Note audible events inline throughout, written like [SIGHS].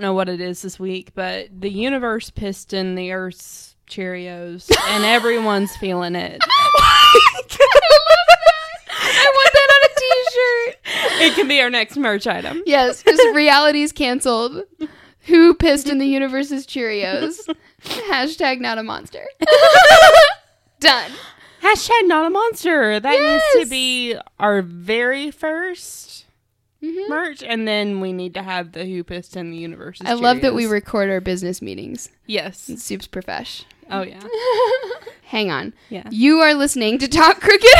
Don't know what it is this week, but the universe pissed in the Earth's Cheerios, and everyone's feeling it. I love that! I want that on a t-shirt. It can be our next merch item. Yes, just reality's canceled. Who pissed in the universe's Cheerios? Hashtag not a monster. [LAUGHS] Done. Hashtag not a monster. That Yes. needs to be our very 1st Mhm. merch, and then we need to have the Who and the universe's I love that we record our business meetings. Yes. Soup's profesh. Oh yeah. [LAUGHS] Hang on. Yeah. You are listening to Talk Crooked. [LAUGHS]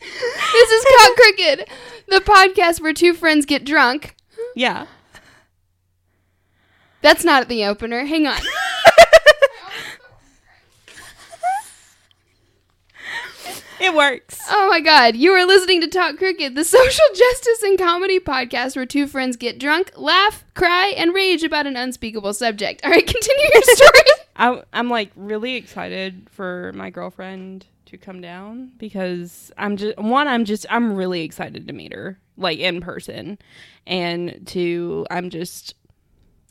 this is Talk Crooked, the podcast where two friends get drunk. Yeah. That's not the opener. Hang on. [LAUGHS] It works. Oh my god, you are listening to Talk Crooked, the [LAUGHS] social justice and comedy podcast where two friends get drunk, laugh, cry, and rage about an unspeakable subject. All right, [LAUGHS] continue your story. I, I'm like really excited for my girlfriend to come down because I'm just one. I'm just I'm really excited to meet her like in person, and two, I'm just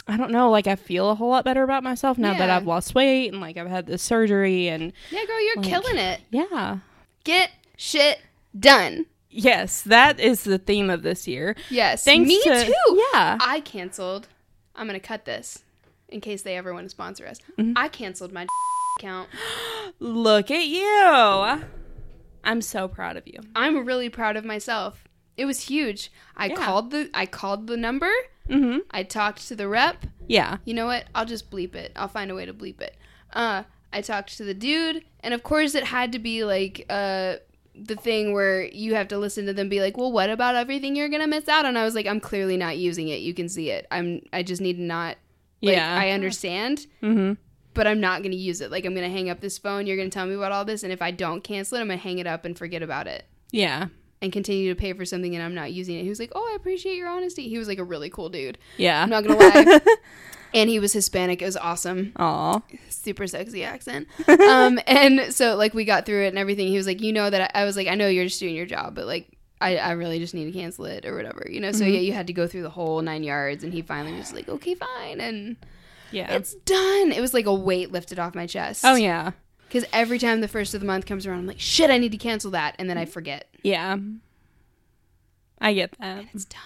I don't know. Like I feel a whole lot better about myself now that I've lost weight and like I've had this surgery and yeah, girl, you're Like- killing it. yeah. Get shit done. Yes, that is the theme of this year. Yes. Thanks Me to- too. yeah. I canceled. I'm going to cut this in case they ever want to sponsor us. Mm-hmm. I canceled my [GASPS] account. [GASPS] Look at you. I'm so proud of you. I'm really proud of myself. It was huge. I Yeah. called the I called the number. Mm-hmm. I talked to the rep. Yeah. You know what? I'll just bleep it. I'll find a way to bleep it. Uh, I talked to the dude, and of course, it had to be like uh, the thing where you have to listen to them be like, "Well, what about everything you're gonna miss out on?" I was like, "I'm clearly not using it. You can see it. I'm. I just need to not. Like, Yeah. I understand, Mm-hmm. but I'm not gonna use it. Like, I'm gonna hang up this phone. You're gonna tell me about all this, and if I don't cancel it, I'm gonna hang it up and forget about it." Yeah. And continue to pay for something and I'm not using it. He was like, "Oh, I appreciate your honesty." He was like a really cool dude. Yeah. I'm not gonna lie. [LAUGHS] and he was Hispanic. It was awesome Aw. super sexy accent. um, [LAUGHS] and so like we got through it and everything. He was like, you know that I, I was like, I know you're just doing your job, but like I, I really just need to cancel it or whatever, you know. So Mm-hmm. yeah, you had to go through the whole nine yards, and he finally was like, okay, fine, and Yeah. it's done. It was like a weight lifted off my chest. oh yeah. because every time the first of the month comes around, I'm like, shit, I need to cancel that, and then. I forget. Yeah. I get that. It's done.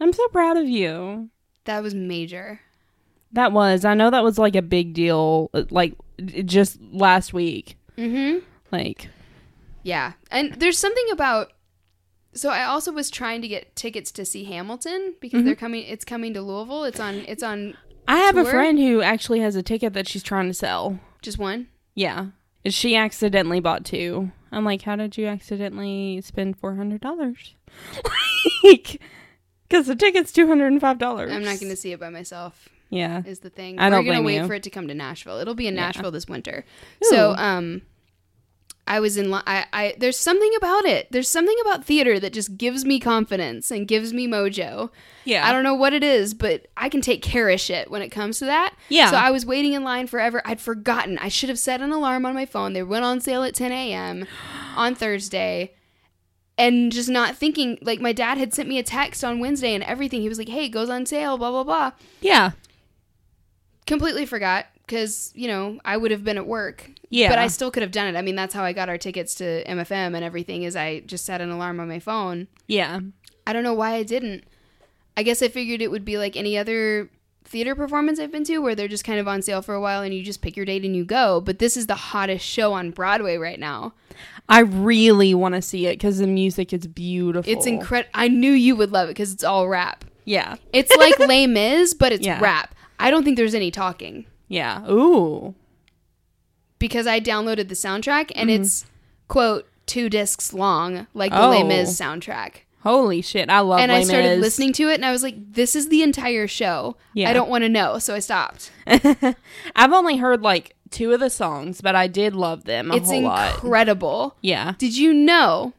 I'm so proud of you. That was major. That was. I know that was like a big deal uh, like just last week. Mm-hmm. Like Yeah. And there's something about so I also was trying to get tickets to see Hamilton because Mm-hmm. they're coming it's coming to Louisville. It's on it's on I have a friend who actually has a ticket that she's trying to sell. just one. Yeah. She accidentally bought two. I'm like, how did you accidentally spend four hundred dollars? [LAUGHS] like, because the ticket's two hundred and five dollars. I'm not going to see it by myself. Yeah. Is the thing. I don't We're gonna wait you. for it to come to Nashville. It'll be in Yeah. Nashville this winter. So, um I was in li- I I there's something about it. There's something about theater that just gives me confidence and gives me mojo. Yeah. I don't know what it is, but I can take care of shit when it comes to that. Yeah. So I was waiting in line forever. I'd forgotten. I should have set an alarm on my phone. They went on sale at 10 a.m. on Thursday. And just not thinking, like, my dad had sent me a text on Wednesday and everything. He was like, hey, it goes on sale, blah, blah, blah. Yeah. Completely forgot because, you know, I would have been at work. Yeah. But I still could have done it. I mean, that's how I got our tickets to MFM and everything is I just set an alarm on my phone. Yeah. I don't know why I didn't. I guess I figured it would be like any other theater performance I've been to where they're just kind of on sale for a while and you just pick your date and you go. But this is the hottest show on Broadway right now. I really want to see it because the music is beautiful. It's incredible. I knew you would love it because it's all rap. Yeah. It's like Les Mis, but it's Yeah. rap. I don't think there's any talking Yeah. Ooh. because I downloaded the soundtrack and Mm-hmm. it's, quote, two discs long, like the Les Oh. Mis soundtrack. Holy shit. I love and I started Mis. listening to it and I was like, this is the entire show. Yeah. I don't want to know. So I stopped. [LAUGHS] I've only heard like two of the songs, but I did love them a it's whole lot. incredible. Yeah. Did you know?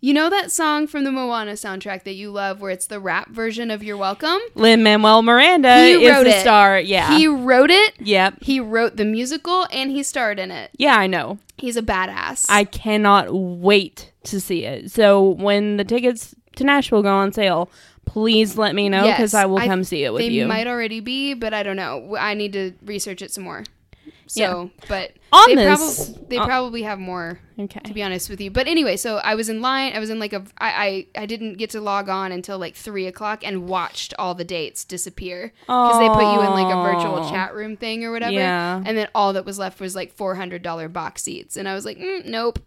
You know that song from the Moana soundtrack that you love where it's the rap version of You're Welcome? Lin Manuel Miranda He is the it. star. Yeah. He wrote it, yep. he wrote the musical, and he starred in it. Yeah, I know. He's a badass. I cannot wait to see it. So when the tickets to Nashville go on sale, please let me know because Yes, I will I- come see it with they you. might already be, but I don't know. I need to research it some more. So, but On they, this- probably they on- probably have more okay. to be honest with you. But anyway, so I was in line. I was in like a. I I, I didn't get to log on until like three o'clock and watched all the dates disappear because they put you in like a virtual chat room thing or whatever. Yeah. And then all that was left was like four hundred dollar box seats, and I was like, mm, nope.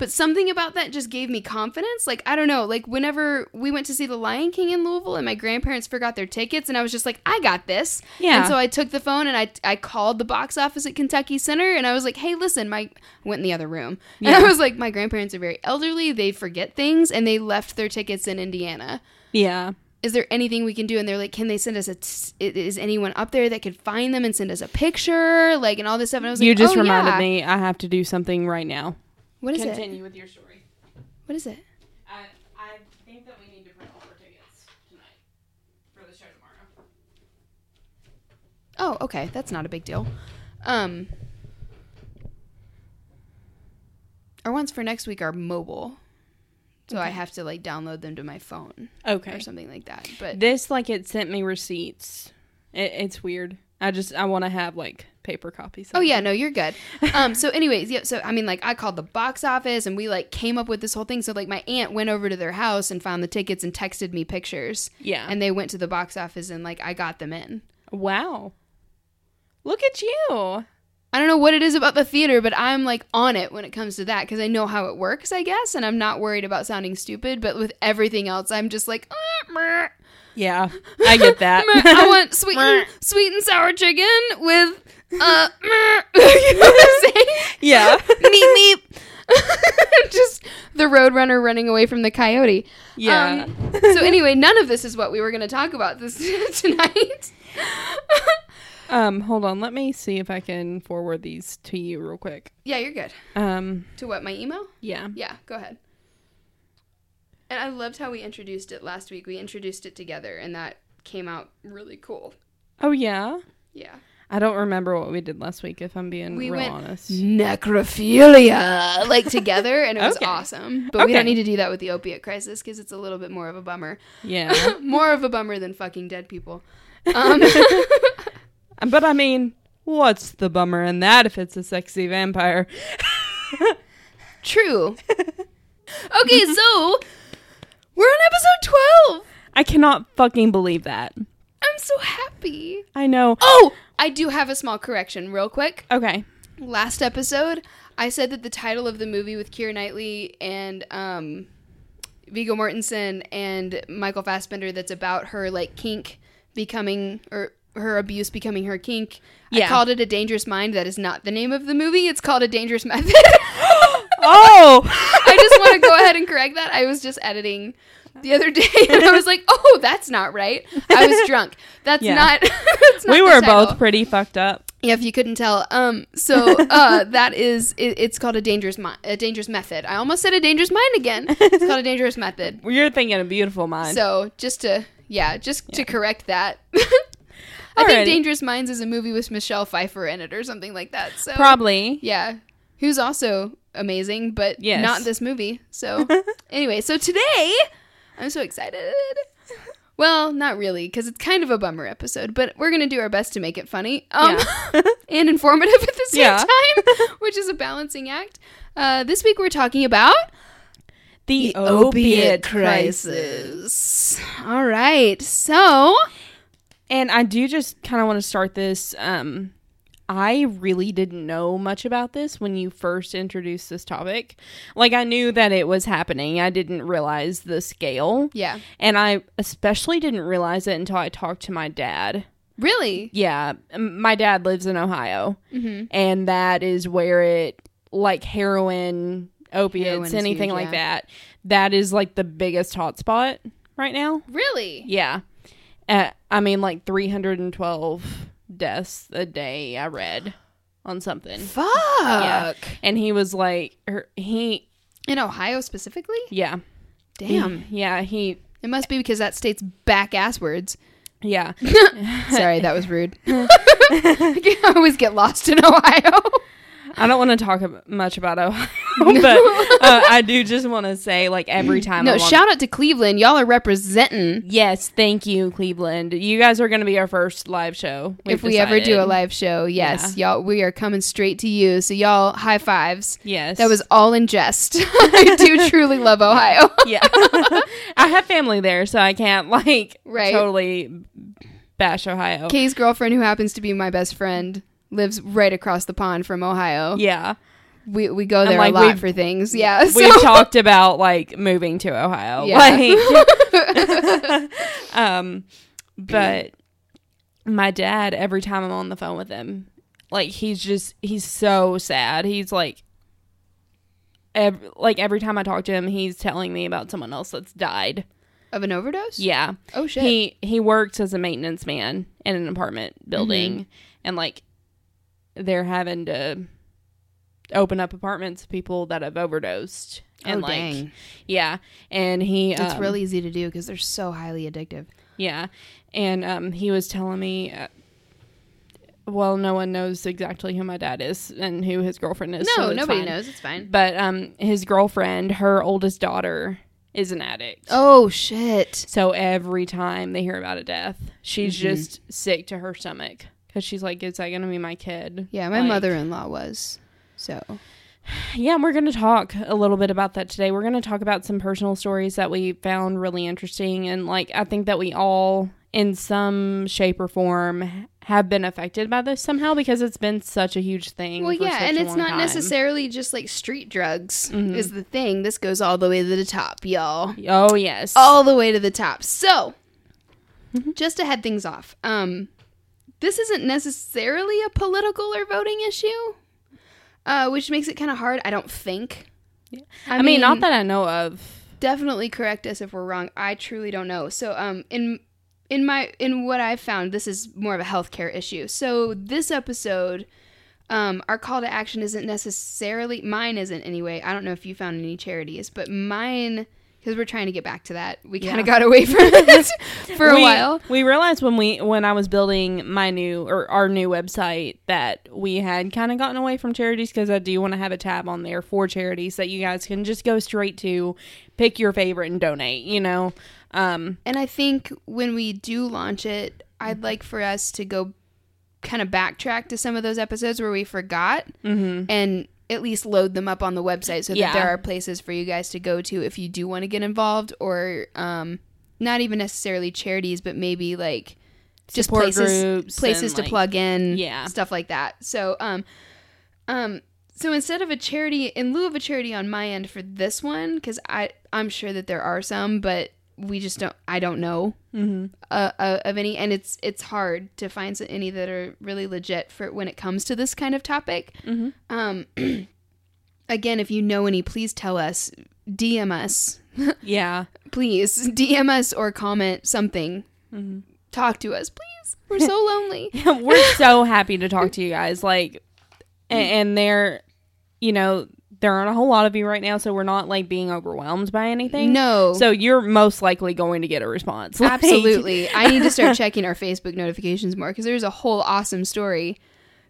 But something about that just gave me confidence. Like, I don't know, like whenever we went to see The Lion King in Louisville and my grandparents forgot their tickets, and I was just like, I got this. Yeah. And so I took the phone and I, I called the box office at Kentucky Center and I was like, hey, listen, my, I went in the other room. And I was like, my grandparents are very elderly. They forget things and they left their tickets in Indiana. Yeah. Is there anything we can do? And they're like, can they send us a, t- is anyone up there that could find them and send us a picture? Like, and all this stuff. And I was You like, you just oh, reminded yeah. me I have to do something right now. What is it? Continue with your story. What is it? I, I think that we need to print all our tickets tonight for the show tomorrow. Oh, okay. That's not a big deal. Um, our ones for next week are mobile. So I have to like download them to my phone Okay. or something like that. But This like it sent me receipts. It, it's weird. I just I want to have like paper copies. Oh yeah, no, you're good. Um, so anyways, yeah, so I mean, like, I called the box office and we like came up with this whole thing. So like, my aunt went over to their house and found the tickets and texted me pictures, Yeah. and they went to the box office and like I got them in. wow. Look at you. I don't know what it is about the theater, but I'm like on it when it comes to that because I know how it works, I guess, and I'm not worried about sounding stupid. But with everything else, I'm just like, "Uh, Yeah, I get that. [LAUGHS] I want [LAUGHS] sweet and, sweet and sour chicken with uh, you know what I'm saying? yeah. meep meep. [LAUGHS] Just the roadrunner running away from the coyote. Yeah. Um, so anyway, none of this is what we were going to talk about this tonight. Um, hold on. Let me see if I can forward these to you real quick. yeah, you're good. Um, To what my email? yeah. Yeah, go ahead. And I loved how we introduced it last week. We introduced it together, and that came out really cool. Oh yeah. Yeah. I don't remember what we did last week. If I'm being We real honest. necrophilia like together, and it was Okay. awesome. But we don't need to do that with the opiate crisis because it's a little bit more of a bummer. Yeah. [LAUGHS] more of a bummer than fucking dead people. [LAUGHS] Um, [LAUGHS] but I mean, what's the bummer in that if it's a sexy vampire? true. Okay, so we're on episode 12. I cannot fucking believe that. I'm so happy. I know. Oh, I do have a small correction, real quick. Okay. Last episode, I said that the title of the movie with Keira Knightley and um, Viggo Mortensen and Michael Fassbender that's about her like kink becoming or her abuse becoming her kink. I called it a dangerous mind. That is not the name of the movie. It's called a dangerous method. [GASPS] [LAUGHS] Oh. I just want to go ahead and correct that. I was just editing the other day [LAUGHS] and I was like, "Oh, that's not right." I was drunk. That's Yeah. not. [LAUGHS] that's not we were title. both pretty fucked up. Yeah, if you couldn't tell. Um, so [LAUGHS] uh, that is it, it's called a dangerous mi- a dangerous method. I almost said a dangerous mind again. It's called a dangerous method. You're thinking a beautiful mind. So just to yeah, just to correct that. I think Dangerous Minds is a movie with Michelle Pfeiffer in it or something like that. So Probably. yeah, who's also amazing, but Yes. not this movie. So [LAUGHS] anyway, so today I'm so excited. Well, not really, because it's kind of a bummer episode, but we're gonna do our best to make it funny um, [LAUGHS] and informative at the same Yeah. time, [LAUGHS] which is a balancing act. Uh, this week we're talking about The, opiate crisis. All right, so And I do just kind of want to start this. Um, I really didn't know much about this when you first introduced this topic. Like, I knew that it was happening, I didn't realize the scale. yeah, And I especially didn't realize it until I talked to my dad. really, Yeah, my dad lives in Ohio, mm-hmm. and that is where it, like heroin, opiates, Heroin is anything huge, like yeah. that, that is like the biggest hotspot right now. really, Yeah. Uh, I mean, like 312 deaths a day, I read on something. fuck. Yeah. And he was like, er, he, In Ohio specifically, yeah. damn. He- yeah, he, It must be because that state's back ass words. yeah. [LAUGHS] Sorry, that was rude. [LAUGHS] I always get lost in Ohio. I don't want to talk ab- much about Ohio, [LAUGHS] but uh, I do just want to say, like every [CLEARS THROAT] time. no, shout out to Cleveland. Y'all are representing. Yes, thank you, Cleveland. You guys are going to be our first live show. if we ever do a live show, yes, y'all, we are coming straight to you. So y'all, high fives. Yes, That was all in jest. [LAUGHS] I do [LAUGHS] truly love Ohio. yeah. I have family there, so I can't like Right. totally bash Ohio. Kay's girlfriend, who happens to be my best friend, lives right across the pond from Ohio. Yeah, We we go there like, a lot for things. Yeah, so- we've [LAUGHS] talked about like moving to Ohio. Yeah. Like, [LAUGHS] [LAUGHS] um, but my dad, every time I'm on the phone with him, like he's just he's so sad. He's like. Ev- like every time I talk to him, he's telling me about someone else that's died. of an overdose. Yeah, Oh shit. he he works as a maintenance man in an apartment building, Mm-hmm. and like they're having to open up apartments to people that have overdosed. And oh like, dang, yeah, and he it's um, real easy to do because they're so highly addictive. yeah, and um, he was telling me. Uh, well, no one knows exactly who my dad is and who his girlfriend is. No, it's nobody fine. knows. It's fine. But um, his girlfriend, her oldest daughter, is an addict. Oh shit. So every time they hear about a death, she's Mhm. just sick to her stomach because she's like, "Is that going to be my kid?" Yeah, my Like- mother-in-law was. So [SIGHS] Yeah, we're going to talk a little bit about that today. We're going to talk about some personal stories that we found really interesting, and like I think that we all, in some shape or form, have been affected by this somehow because it's been such a huge thing. well, yeah, and it's not time. necessarily just like street drugs Mhm. is the thing. This goes all the way to the top, y'all. Oh yes, all the way to the top. So, Mm-hmm. just to head things off, um, this isn't necessarily a political or voting issue, uh, which makes it kind of hard. I don't think. I, mean, not that I know of. definitely correct us if we're wrong. I truly don't know. So, um, in in my in what I've found, this is more of a healthcare issue. So, this episode. Um, our call to action isn't necessarily mine isn't anyway. I don't know if you found any charities, but mine because we're trying to get back to that. We kind Yeah. of got away from [LAUGHS] it [LAUGHS] for a we, while. We realized when we when I was building my new or our new website that we had kind of gotten away from charities because I do want to have a tab on there for charities that you guys can just go straight to, pick your favorite and donate. You know, um, And I think when we do launch it, I'd like for us to go kind of backtrack to some of those episodes where we forgot mhm. and at least load them up on the website so that Yeah. there are places for you guys to go to if you do want to get involved or um not even necessarily charities but maybe like just Support places places to like- plug in Yeah. stuff like that so um um so instead of a charity in lieu of a charity on my end for this one because i i'm sure that there are some but we just don't i don't know Mhm. uh, uh, of any and it's it's hard to find any that are really legit for when it comes to this kind of topic Mhm. um [CLEARS THROAT] again if you know any please tell us dm us [LAUGHS] yeah, please dm us or comment something Mhm. talk to us please we're [LAUGHS] so lonely [LAUGHS] we're so happy to talk to you guys. Like, a- and they're, you know, there aren't a whole lot of you right now, so we're not like being overwhelmed by anything. no So you're most likely going to get a response. [LAUGHS] Like- absolutely i need to start checking our facebook notifications more because there's a whole awesome story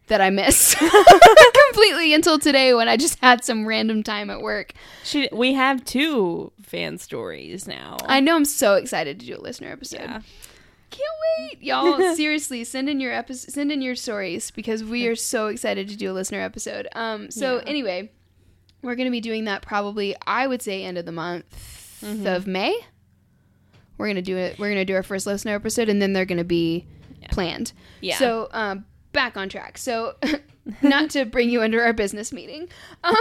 that i missed [LAUGHS] completely until today when i just had some random time at work She, we have two fan stories now. i know i'm so excited to do a listener episode yeah. Can't wait, y'all! [LAUGHS] Seriously, send in your epi- send in your stories because we are so excited to do a listener episode. Um, so Yeah. anyway, we're gonna be doing that probably I would say end of the month Mm-hmm. of May. We're gonna do it. We're gonna do our first listener episode, and then they're gonna be planned. Yeah. So um, back on track. So [LAUGHS] not to bring you under our business meeting. Um, [LAUGHS]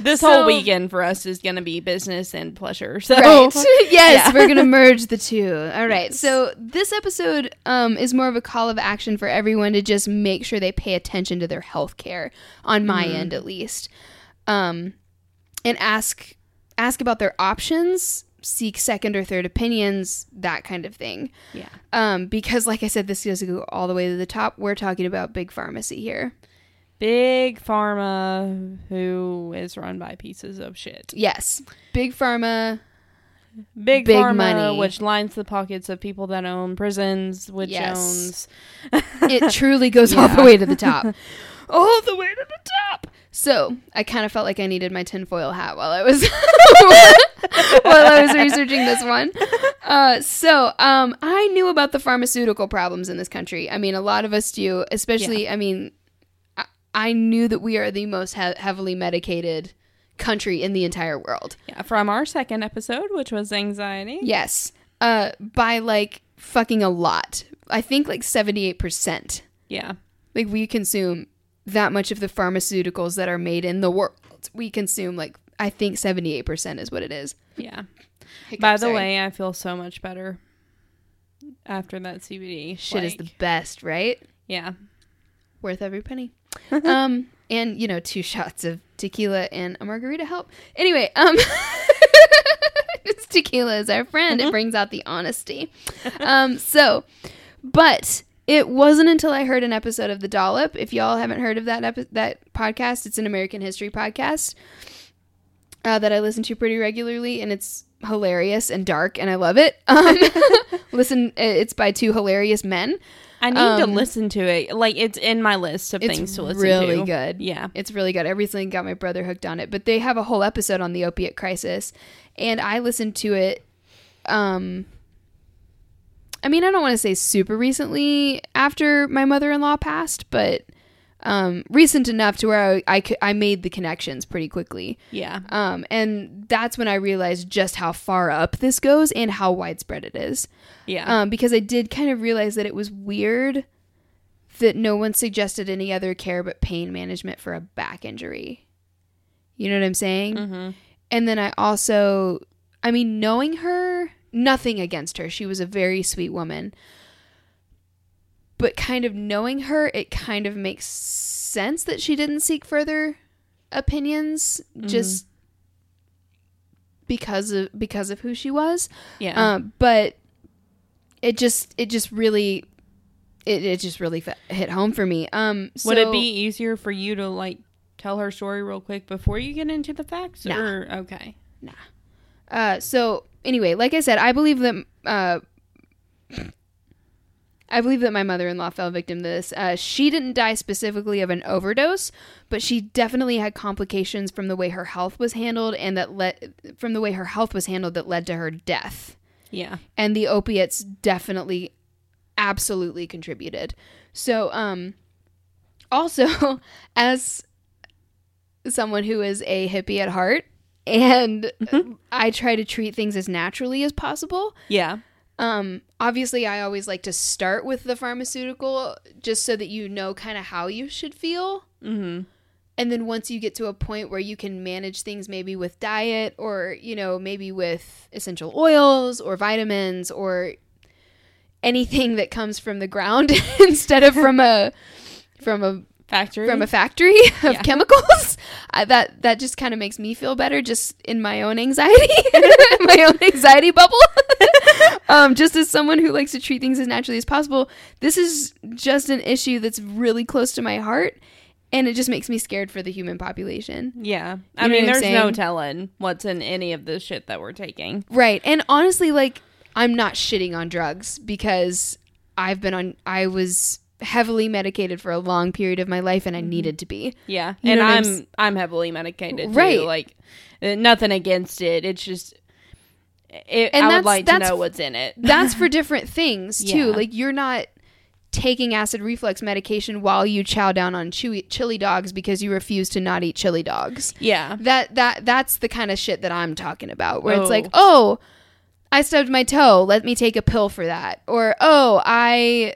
This So- whole weekend for us is going to be business and pleasure. So Right. [LAUGHS] yes, Yeah. we're gonna merge the two. All right. So this episode um, is more of a call of action for everyone to just make sure they pay attention to their health care on my Mm-hmm. end at least, um, and ask ask about their options, seek second or third opinions, that kind of thing. yeah. Um, because like I said, this does go all the way to the top. We're talking about big pharmacy here. Big pharma who is run by pieces of shit. Yes, big pharma big, Big pharma, money. which lines the pockets of people that own prisons, which Yes. owns it [LAUGHS] truly goes [LAUGHS] all the way to the top. all the way to the top. So I kind of felt like I needed my tinfoil hat while I was [LAUGHS] while I was researching this one. Uh, so um, I knew about the pharmaceutical problems in this country. I mean, a lot of us do, especially. I mean, I, I knew that we are the most he- heavily medicated country in the entire world. yeah, from our second episode, which was anxiety. Yes, uh, by like fucking a lot. I think like seventy eight percent. Yeah. like we consume that much of the pharmaceuticals that are made in the world. We consume like I think 78% is what it is. Yeah. Hiccup, By the sorry. way, I feel so much better after that CBD. shit is the best, right? yeah. Worth every penny. [LAUGHS] um and you know, two [LAUGHS] shots of tequila and a margarita help. Anyway, um [LAUGHS] tequila is our friend. It brings out the honesty. Um so but it wasn't until I heard an episode of The Dollop. If y'all haven't heard of that epi- that podcast, it's an American history podcast uh, that I listen to pretty regularly, and it's hilarious and dark, and I love it. [LAUGHS] Um, [LAUGHS] listen, it's by two hilarious men. I need to Um, listen to it. Like it's in my list of things to listen really to. Really good. Yeah. It's really good. I recently got my brother hooked on it, but they have a whole episode on the opiate crisis, and I listened to it. Um, I mean, I don't want to say super recently after my mother-in-law passed, but um, recent enough to where I, I, could, I made the connections pretty quickly. Yeah. Um, and that's when I realized just how far up this goes and how widespread it is. Yeah. Um, because I did kind of realize that it was weird that no one suggested any other care but pain management for a back injury. You know what I'm saying? mm-hmm. And then I also, I mean, knowing her, nothing against her. She was a very sweet woman. But kind of knowing her, it kind of makes sense that she didn't seek further opinions just because of because of who she was. Yeah. Um, but it just it just really it, it just really hit home for me. Um, Would it be easier for you to like tell her story real quick before you get into the facts? Nah. Or okay. Uh, so anyway, like I said, I believe that uh, I believe that my mother-in-law fell victim to this. Uh, she didn't die specifically of an overdose, but she definitely had complications from the way her health was handled, and that led from the way her health was handled that led to her death. Yeah. and the opiates definitely absolutely contributed so um also [LAUGHS] as someone who is a hippie at heart and i try to treat things as naturally as possible Yeah. um obviously i always like to start with the pharmaceutical just so that you know kind of how you should feel Mm-hmm. and then once you get to a point where you can manage things maybe with diet or you know maybe with essential oils or vitamins or anything that comes from the ground [LAUGHS] instead of from a from a Factory. from a factory [LAUGHS] of Yeah. chemicals [LAUGHS] I, that that just kind of makes me feel better just in my own anxiety [LAUGHS] my own anxiety bubble um, just as someone who likes to treat things as naturally as possible this is just an issue that's really close to my heart and it just makes me scared for the human population yeah. I You know mean, there's no telling what's in any of the shit that we're taking. right and honestly like i'm not shitting on drugs because i've been on i was heavily medicated for a long period of my life and i needed to be Yeah. You and I'm I'm I'm heavily medicated Right. too. Like uh, nothing against it. It's just it, And I that's- would like to that's- know what's in it. that's for [LAUGHS] different things too. Yeah. Like you're not taking acid reflux medication while you chow down on chewy, chili dogs because you refuse to not eat chili dogs. yeah. That that that's the kind of shit that I'm talking about. Where it's Oh. like, oh, I stubbed my toe. Let me take a pill for that. Or oh, I.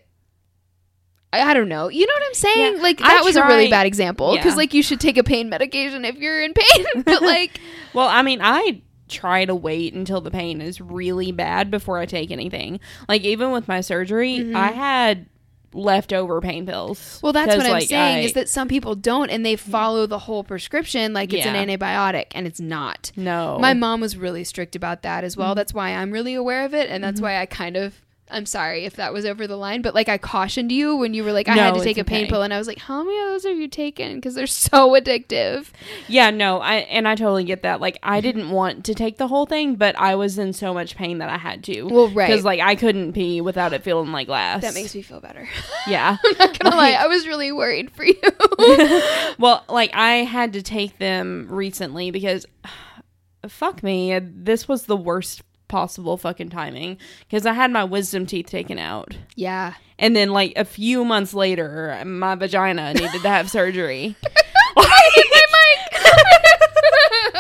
I I don't know. You know what I'm saying? Yeah, like I that was a really bad example because Yeah. like you should take a pain medication if you're in pain. [LAUGHS] but [LAUGHS] like Well, I mean, I try to wait until the pain is really bad before I take anything. Like even with my surgery, I mm-hmm. had leftover pain pills. Mm-hmm. Well, that's what I'm like, saying I- is that some people don't and they mm. follow the whole prescription like it's Yeah. an antibiotic and it's not. no, My mom was really strict about that as well. Mm. That's why I'm really aware of it and that's mm-hmm. why I kind of I'm sorry if that was over the line, but like I cautioned you when you were like, I No, had to take a it's pain okay. pill, and I was like, how many of those have you taken? Because they're [LAUGHS] so addictive. Yeah, no, I and I totally get that. Like I didn't want to take the whole thing, but I was in so much pain that I had to. Well, right. Because like I couldn't pee without it feeling like glass. That makes me feel better. [LAUGHS] yeah. I'm not gonna lie, I was really worried for you. [LAUGHS] well, like I had to take them recently because [SIGHS] fuck me, this was the worst possible fucking timing because I had my wisdom teeth taken out. yeah. And then like a few months later, my vagina [LAUGHS] needed to have surgery. [LAUGHS] I hit my mic. [LAUGHS]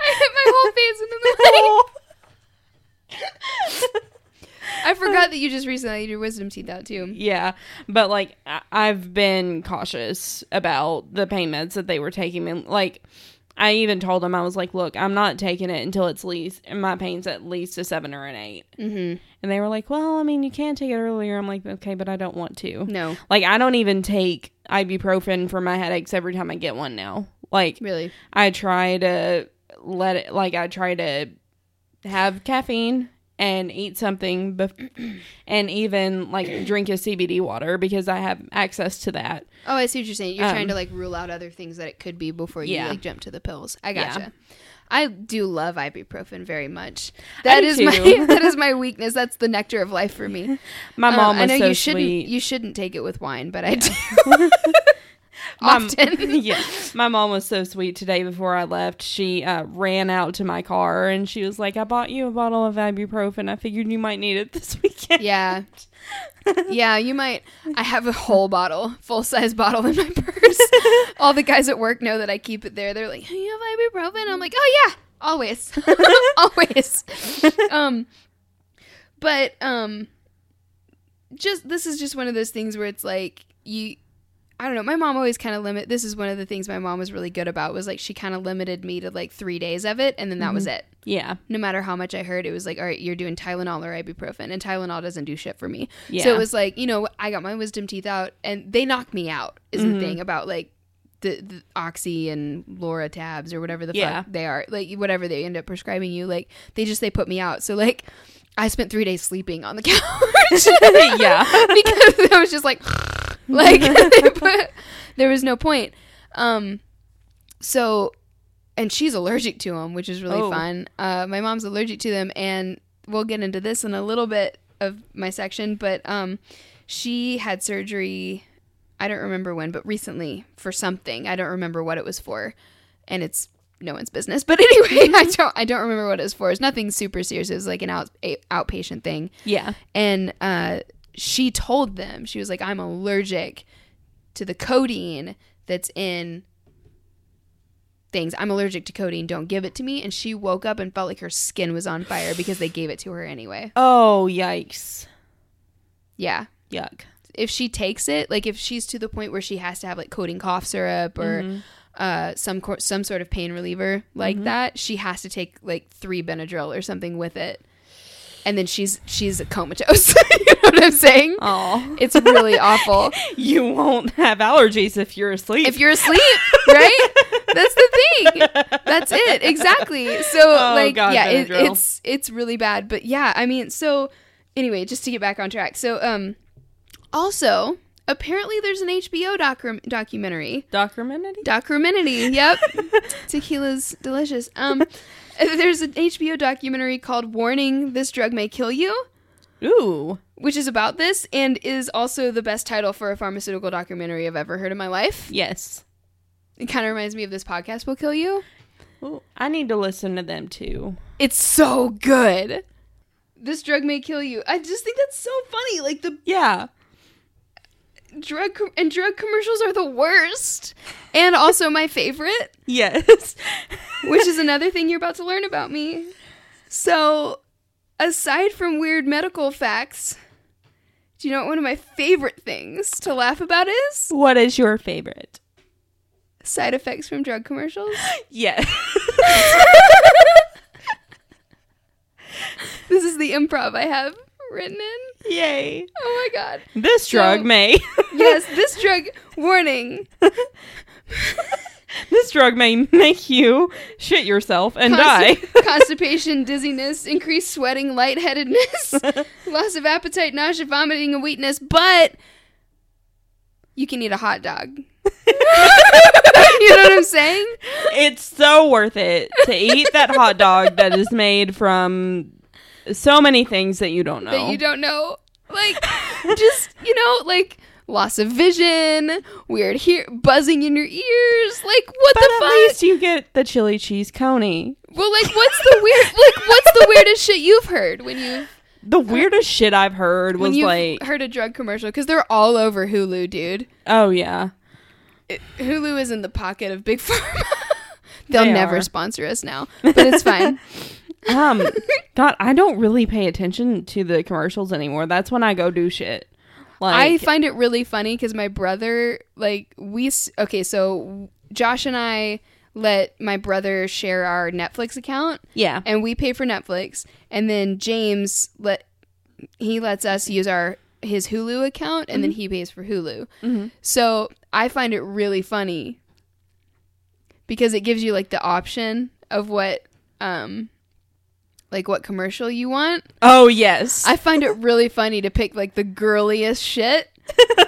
I hit my whole face into the mic. I forgot that you just recently had your wisdom teeth out too. Yeah, but like I- I've been cautious about the pain meds that they were taking me. Like I even told them I was like, "Look, I'm not taking it until it's least my pain's at least a seven or an 8 Mm-hmm. And they were like, "Well, I mean, you can take it earlier." I'm like, "Okay, but I don't want to." No, Like I don't even take ibuprofen for my headaches every time I get one now. Like really. I try to let it like I try to have caffeine and eat something bef- and even like drink a CBD water because I have access to that. Oh, I see what you're saying. You're Um, trying to like rule out other things that it could be before you Yeah. like jump to the pills. I Yeah. gotcha. I do love ibuprofen very much. I That do is my too. [LAUGHS] that is my weakness. That's the nectar of life for me. My Um, mom I know so you shouldn't you shouldn't take it with wine, but I do. [LAUGHS] [LAUGHS] [LAUGHS] My- Often. [LAUGHS] yeah, my mom was so sweet today. Before I left, she uh, ran out to my car and she was like, "I bought you a bottle of ibuprofen. I figured you might need it this [LAUGHS] weekend." Yeah. Yeah, you might. I have a whole bottle, full size bottle in my purse. All the guys at work know that I keep it there. They're like, "You have ibuprofen?" I'm like, "Oh yeah, always, always." Um, but um, just this is just one of those things where it's like you. I don't know. My mom always kind of limit. This is one of the things my mom was really good about. Was like she kind of limited me to like three days of it, and then that was it yeah, no matter how much I heard, it was like, all right, you're doing Tylenol or ibuprofen, and Tylenol doesn't do shit for me. yeah. So it was like, you know, I got my wisdom teeth out, and they knocked me out. Is Mhm. the thing about like the, the oxy and Lortabs or whatever the Yeah. fuck they are, like whatever they end up prescribing you, like they just they put me out. So like, I spent three days sleeping on the [LAUGHS] couch. [LAUGHS] Yeah. [LAUGHS] because I was just like, [LAUGHS] like put- there was no point. Um, so and she's allergic to them, which is really Oh. fun. Uh, my mom's allergic to them, and we'll get into this in a little bit of my section. But um, she had surgery. I don't remember when, but recently for something. I don't remember what it was for, and it's no one's business. But anyway, [LAUGHS] I [LAUGHS] don't. I don't remember what it was for. It's nothing super serious. It was like an out a, outpatient thing, yeah. and uh, she told them she was like, "I'm allergic to the codeine that's in." things. I'm allergic to codeine. Don't give it to me. And she woke up and felt like her skin was on fire because they gave it to her anyway. Oh yikes! Yeah. Yuck. If she takes it, like if she's to the point where she has to have like codeine cough syrup or Mhm. uh, some some sort of pain reliever like Mhm. that, she has to take like three Benadryl or something with it. And then she's she's comatose. [LAUGHS] you know what I'm saying? Oh, It's really awful. [LAUGHS] you won't have allergies if you're asleep. If you're asleep, right? That's the thing. That's it. Exactly. So Oh, like God, yeah, it, it's it's really bad. But yeah, I mean, so anyway, just to get back on track. So um also, apparently there's an HBO docu- documentary. documentary. Documentary. Yep. [LAUGHS] Tequila's delicious. Um [LAUGHS] there's an HBO documentary called Warning This Drug May Kill You. Ooh. Which is about this and is also the best title for a pharmaceutical documentary I've ever heard in my life. Yes. It kind of reminds me of This Podcast Will Kill You. Ooh, I need to listen to them too. It's so good. This drug may kill you. I just think that's so funny. Like the Yeah. Drug com- and drug commercials are the worst. And also my favorite, Yes. [LAUGHS] which is another thing you're about to learn about me. So, aside from weird medical facts, do you know what one of my favorite things to laugh about is? what is your favorite? Side effects from drug commercials. [GASPS] Yes. [LAUGHS] This is the improv I have written in. Yay. Oh my god. This So- drug may. [LAUGHS] Yes, this drug warning. [LAUGHS] this drug may make you shit yourself and die. [LAUGHS] Constipation, dizziness, increased sweating, lightheadedness, loss of appetite, nausea, vomiting, and weakness, but you can eat a hot dog. you know what I'm saying? it's so worth it to eat that hot dog that is made from so many things that you don't know. That you don't know. Like, [LAUGHS] just, you know, like loss of vision, weird hear buzzing in your ears. Like, what but the at fuck? least you get the chili cheese coney. well, like, what's the weird, like, what's the weirdest shit you've heard when you The weirdest shit I've heard when was like, heard a drug commercial? Because they're all over Hulu, dude. oh yeah, it- Hulu is in the pocket of Big Pharma. They'll They never are. sponsor us now, but it's fine. [LAUGHS] um, God, I don't really pay attention to the commercials anymore. That's when I go do shit. Like, I find it really funny because my brother, like, we, okay, so Josh and I let my brother share our Netflix account yeah, and we pay for Netflix. And then James let, he lets us use our, his Hulu account and then he pays for Hulu. Mhm. So I find it really funny because it gives you like the option of what, um, like what commercial you want. oh yes, I find it really funny to pick like the girliest shit.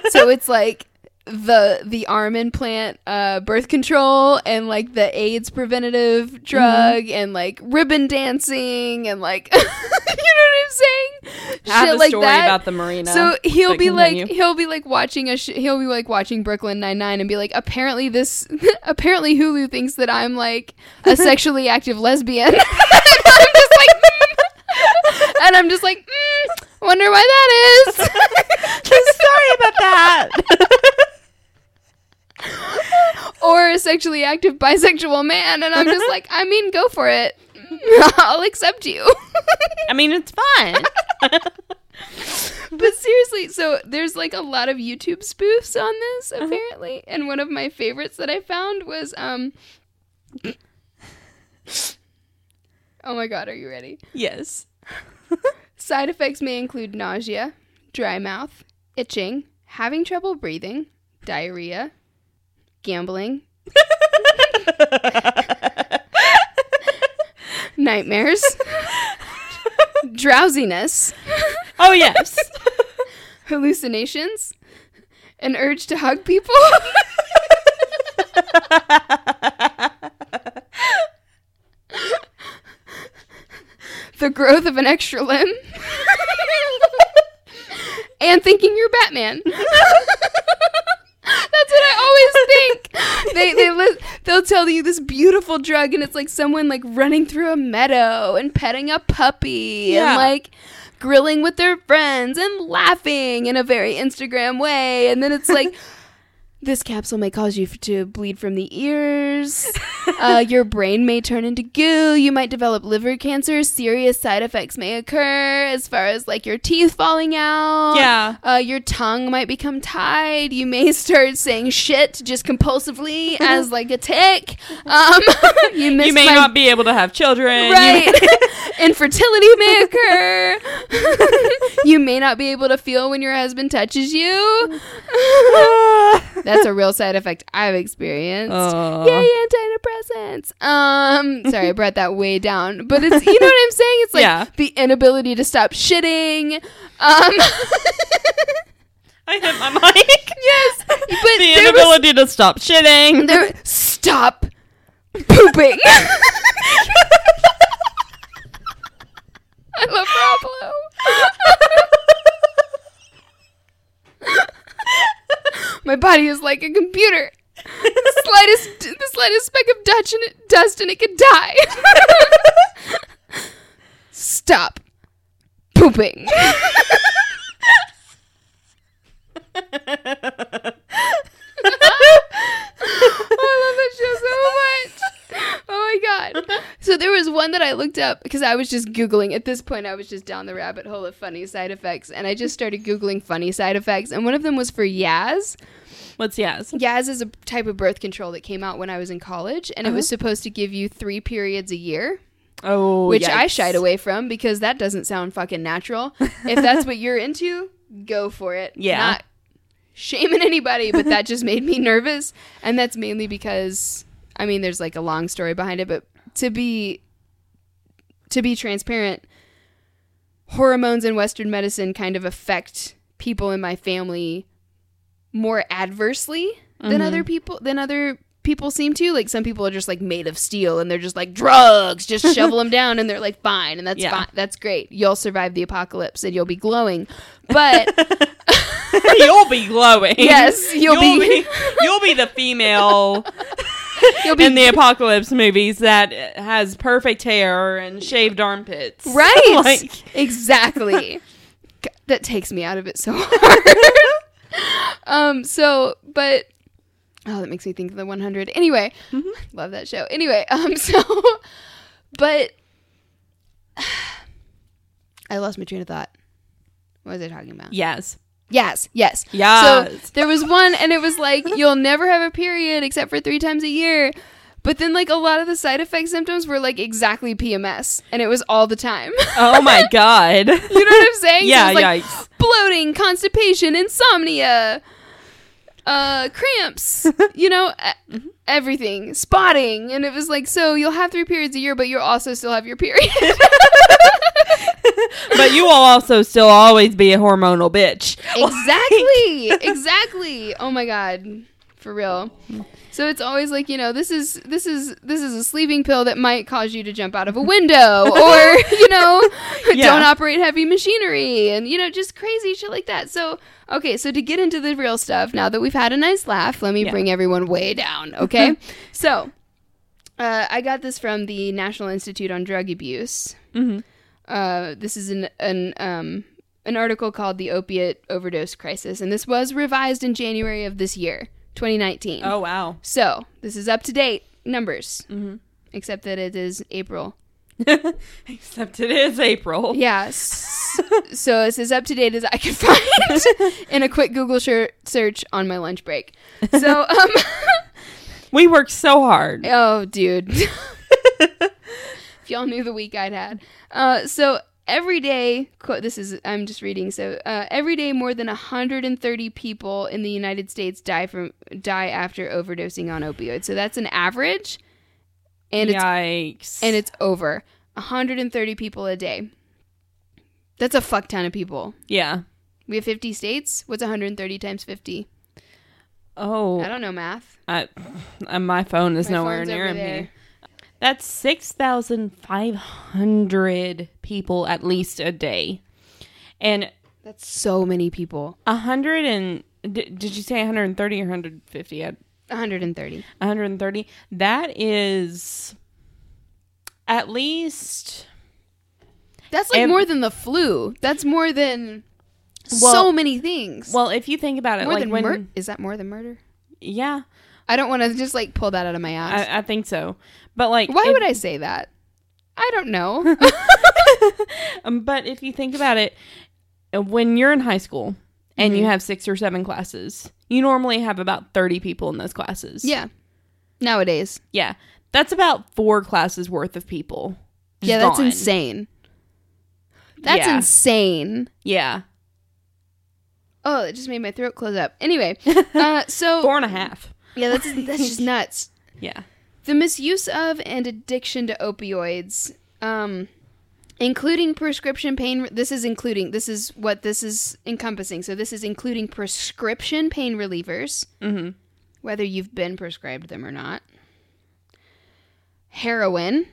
so [LAUGHS] it's like the the arm implant uh birth control and like the AIDS preventative drug and like ribbon dancing and like [LAUGHS] you know what I'm saying? I have Shit a like story that. about the marina. so he'll be like he'll be like watching a sh- he'll be like watching Brooklyn Nine Nine and be like apparently this [LAUGHS] apparently Hulu thinks that I'm like a sexually active lesbian. I'm like mm. and I'm just like mm, wonder why that is. [LAUGHS] sorry about that. [LAUGHS] or a sexually active bisexual man and I'm just like I mean go for it. [LAUGHS] I'll accept you. I mean, it's fun. But seriously, so there's like a lot of YouTube spoofs on this apparently, and one of my favorites that I found was um. Oh my god, are you ready? yes. [LAUGHS] Side effects may include nausea, dry mouth, itching, having trouble breathing, diarrhea, gambling, [LAUGHS] nightmares, drowsiness, oh yes. [LAUGHS] hallucinations, an urge to hug people. The growth of an extra limb. and thinking you're Batman. [LAUGHS] That's what I always think. They they li- they'll tell you this beautiful drug and it's like someone like running through a meadow and petting a puppy Yeah. and like grilling with their friends and laughing in a very Instagram way and then it's like this capsule may cause you to bleed from the ears. [LAUGHS] Uh, your brain may turn into goo. You might develop liver cancer. Serious side effects may occur as far as like your teeth falling out. Yeah. Uh, your tongue might become tied. You may start saying shit just compulsively [LAUGHS] as like a tic. Um, [LAUGHS] you, You may my- not be able to have children. Right. Infertility may occur. you may not be able to feel when your husband touches you. That's a real side effect I've experienced. Aw. Yay, antidepressants. Um, sorry, I brought that way down, but it's you know what I'm saying. It's like Yeah. the inability to stop shitting. Um, I hit my mic. [LAUGHS] yes, but the there was, inability to stop shitting. there. Stop pooping. [LAUGHS] I love Pablo. [LAUGHS] My body is like a computer. The [LAUGHS] slightest, the slightest speck of Dutch and it, dust, and it could die. Stop pooping. [LAUGHS] [LAUGHS] I love that show so much. [LAUGHS] Oh my god. So there was one that I looked up because I was just googling. At this point, I was just down the rabbit hole of funny side effects, and I just started googling funny side effects, and one of them was for Yaz. What's Yaz? Yaz is a type of birth control that came out when I was in college, and it was uh-huh. supposed to give you three periods a year, Oh, which I shied away from because that doesn't sound fucking natural. if that's what you're into, go for it. Yeah. Not shaming anybody, but that just made me [LAUGHS] nervous, and that's mainly because I mean, there's like a long story behind it, but to be to be transparent, hormones in Western medicine kind of affect people in my family more adversely than Mhm. other people than other people seem to. Like some people are just like made of steel and they're just like drugs, just [LAUGHS] shovel them down and they're like fine and that's Yeah. fine. That's great. You'll survive the apocalypse and you'll be glowing. But [LAUGHS] you'll be glowing. Yes, you'll be- You'll be the female [LAUGHS] [LAUGHS] you'll be in the apocalypse movies that has perfect hair and shaved armpits. [LAUGHS] Right. like, exactly. [LAUGHS] That takes me out of it so hard. um so but oh that makes me think of the 100. Anyway, love that show. Anyway, um so but [SIGHS] I lost my train of thought. What was I talking about? yes. Yes, yes. Yeah. So there was one, and it was like [LAUGHS] you'll never have a period except for three times a year. But then, like a lot of the side effect symptoms were like exactly PMS, and it was all the time. Oh my [LAUGHS] god. you know what I'm saying? So yeah, it was, like, yikes. bloating, constipation, insomnia, uh, cramps. [LAUGHS] you know, everything, spotting, and it was like so you'll have three periods a year, but you'll also still have your period. [LAUGHS] But you will also still always be a hormonal bitch. exactly [LAUGHS] exactly oh my god for real. So it's always like you know this is this is this is a sleeping pill that might cause you to jump out of a window [LAUGHS] or you know [LAUGHS] Yeah. don't operate heavy machinery and you know just crazy shit like that. So okay so to get into the real stuff now that we've had a nice laugh let me Yeah. bring everyone way down okay? So uh, i got this from the national institute on drug abuse. Hmm uh, this is an an um an article called "The Opiate Overdose Crisis," and this was revised in January of this year, 2019. Oh wow. So this is up to date numbers, Mhm. except that it is April. [LAUGHS] Except it is April. Yeah. [LAUGHS] s- so it's as up to date as I can find [LAUGHS] in a quick Google shir- search on my lunch break. So um, We worked so hard. oh dude, if y'all knew the week I'd had. Uh, so every day, quote, this is I'm just reading. So uh, every day, more than 130 people in the United States die from die after overdosing on opioids. So that's an average, and it's Yikes. and it's over 130 people a day. That's a fuck ton of people. yeah. We have 50 states. What's 130 times 50? Oh, I don't know math. I, uh, my phone is My nowhere near me. That's 6,500 people at least a day. And That's so many people. 100 and did, you say 130 or 150? 130. 130. That is at least That's like Ev- more than the flu. That's more than so many things. well, if you think about it more like than when mur- is that more than murder? yeah, I don't want to just like pull that out of my ass. I, I think so. But like Why if- would I say that? I don't know. [LAUGHS] [LAUGHS] Um, but if you think about it, uh, when you're in high school and you Mhm. have six or seven classes, you normally have about 30 people in those classes. yeah. Nowadays. Yeah. That's about four classes worth of people. yeah, that's gone. insane. That's Yeah. insane. Yeah. Oh, it just made my throat close up. Anyway, [LAUGHS] uh, so Four and a half. yeah, that's that's just nuts. Yeah. The misuse of and addiction to opioids, um, including prescription pain. This is including. This is what this is encompassing. So this is including prescription pain relievers, Mm-hmm. whether you've been prescribed them or not. Heroin,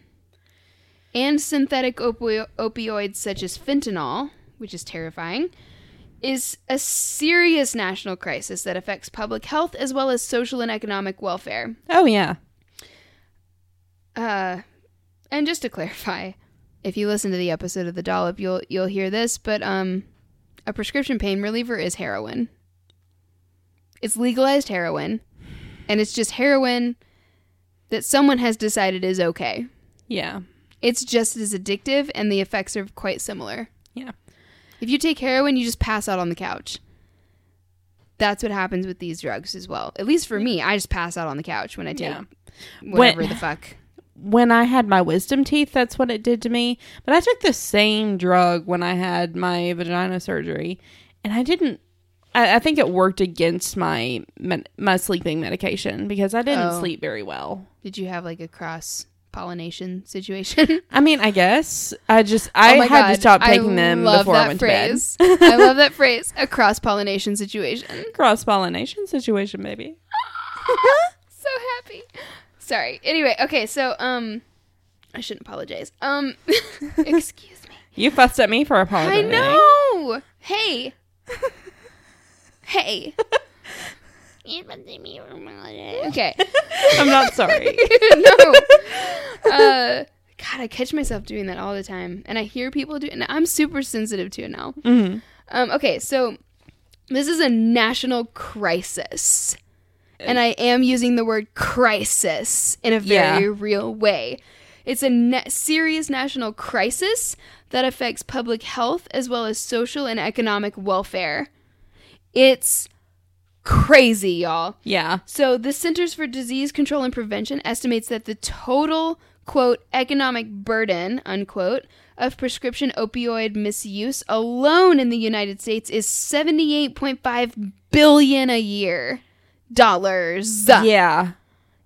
and synthetic opi- opioids such as fentanyl, which is terrifying, is a serious national crisis that affects public health as well as social and economic welfare. Oh, yeah. Uh, and just to clarify, if you listen to the episode of the dollop, you'll you'll hear this. But um, a prescription pain reliever is heroin. It's legalized heroin, and it's just heroin that someone has decided is okay. Yeah. It's just as addictive, and the effects are quite similar. Yeah. If you take heroin, you just pass out on the couch. That's what happens with these drugs as well. At least for me, I just pass out on the couch when I take Yeah. whatever When- the fuck. When I had my wisdom teeth, that's what it did to me. But I took the same drug when I had my vagina surgery, and I didn't. I, I think it worked against my my sleeping medication because I didn't Oh. sleep very well. Did you have like a cross pollination [LAUGHS] situation? I mean, I guess I just oh I Oh had God, to stop I taking them love before I that went phrase. to bed. [LAUGHS] I love that phrase. A cross pollination situation. Cross pollination situation, maybe. [LAUGHS] so happy. Sorry. Anyway, okay, so um I shouldn't apologize. Um [LAUGHS] excuse me. [LAUGHS] You fussed at me for apologizing. I know. Hey. hey. [LAUGHS] You fussed at me for apologizing. Okay. I'm not sorry. no. Uh God, I catch myself doing that all the time. And I hear people do and I'm super sensitive to it now. hmm Um, okay, so this is a national crisis. And I am using the word crisis in a very Yeah. real way. It's a na- serious national crisis that affects public health as well as social and economic welfare. It's crazy, y'all. Yeah. So, the Centers for Disease Control and Prevention estimates that the total, quote, economic burden, unquote, of prescription opioid misuse alone in the United States is 78.5 billion a year dollars, Yeah.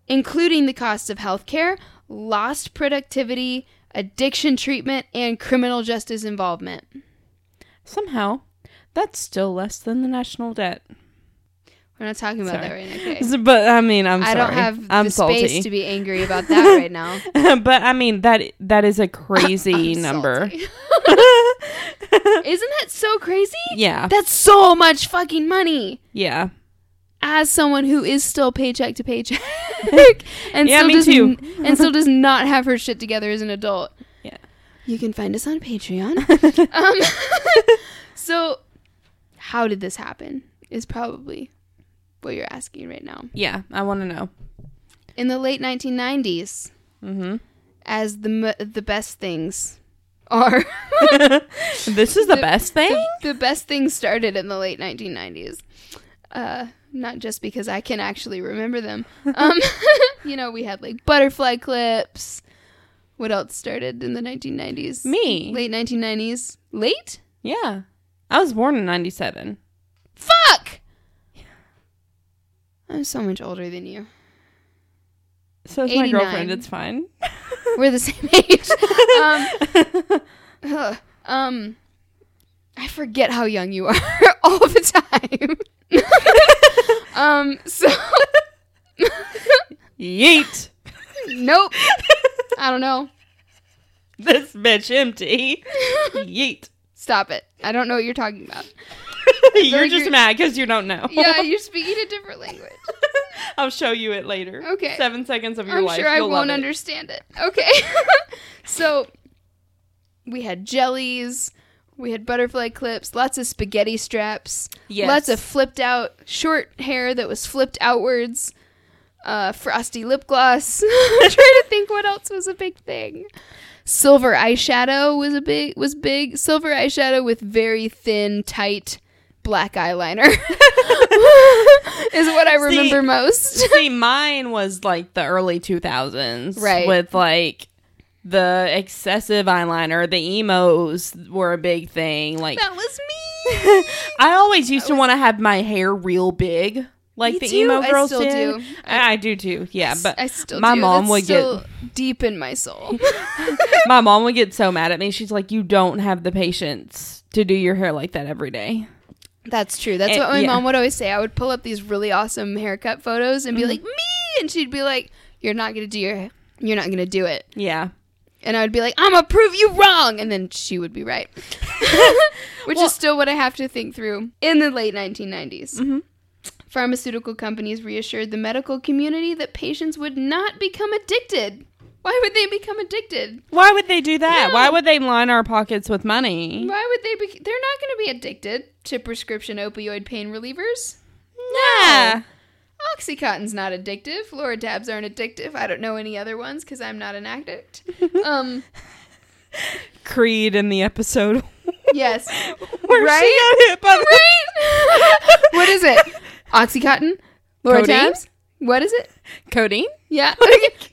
including the cost of healthcare, lost productivity, addiction treatment, and criminal justice involvement. Somehow, that's still less than the national debt. We're not talking about Sorry. that right now. [LAUGHS] Okay. But I mean, I'm I sorry. don't have I'm the salty. space to be angry [LAUGHS] about that right now. [LAUGHS] but I mean that that is a crazy number. Isn't that so crazy? yeah. That's so much fucking money. yeah. As someone who is still paycheck to paycheck, [LAUGHS] [LAUGHS] and Yeah, still me does too. n- and still [LAUGHS] does not have her shit together as an adult. Yeah. You can find us on Patreon. um, so, how did this happen? Is probably what you're asking right now. Yeah. I want to know. In the late 1990s, Mm-hmm. as the m- the best things are. this is the, The- best thing. the, the best things started in the late 1990s. Uh, not just because I can actually remember them. Um, [LAUGHS] you know, we had like butterfly clips. What else started in the 1990s? Me. Late 1990s. Late? Yeah. I was born in '97. Fuck! I'm so much older than you. So is my girlfriend. It's fine. We're the same [LAUGHS] age. um, ugh. um, I forget how young you are [LAUGHS] all the time. Um, so [LAUGHS] Yeet. nope. I don't know. This bitch empty. Yeet. Stop it. I don't know what you're talking about. [LAUGHS] you're just you're- mad because you don't know. Yeah, [LAUGHS] you're speaking a different language. I'll show you it later. Okay. Seven seconds of your life. I'm sure I You'll won't it. understand it. Okay. so we had jellies, we had butterfly clips, lots of spaghetti straps, Yes. lots of flipped out short hair that was flipped outwards, uh, frosty lip gloss. [LAUGHS] I'm trying to think what else was a big thing. Silver eyeshadow was a big was big. Silver eyeshadow with very thin, tight black eyeliner [LAUGHS] is what I remember most. See, mine was like the early 2000s. Right. With like the excessive eyeliner. The emos were a big thing. Like, That was me. [LAUGHS] I always used to want to have my hair real big. Like Me the too. emo I girls still did. do. I, I do too. Yeah, but I still my do. mom That's would still get deep in my soul. [LAUGHS] my mom would get so mad at me. She's like, "You don't have the patience to do your hair like that every day." That's true. That's And- what my yeah. mom would always say. I would pull up these really awesome haircut photos and be Mm-hmm. like, "Me," and she'd be like, "You're not gonna do your, you're not gonna do it," Yeah. And I would be like, "I'm gonna prove you wrong," and then she would be right, [LAUGHS] [LAUGHS] which Well- is still what I have to think through. In the late 1990s, Mhm. pharmaceutical companies reassured the medical community that patients would not become addicted. Why would they become addicted? Why would they do that? No. Why would they line our pockets with money? Why would they be? They're not going to be addicted to prescription opioid pain relievers. Yeah. Oxycontin's not addictive. Lortabs aren't addictive. I don't know any other ones because I'm not an addict. [LAUGHS] um, Creed in the episode [LAUGHS] yes. where Right? she got hit by the Right? [LAUGHS] what is it? Oxycontin? Codeine? Lortabs? What is it? codeine. Yeah.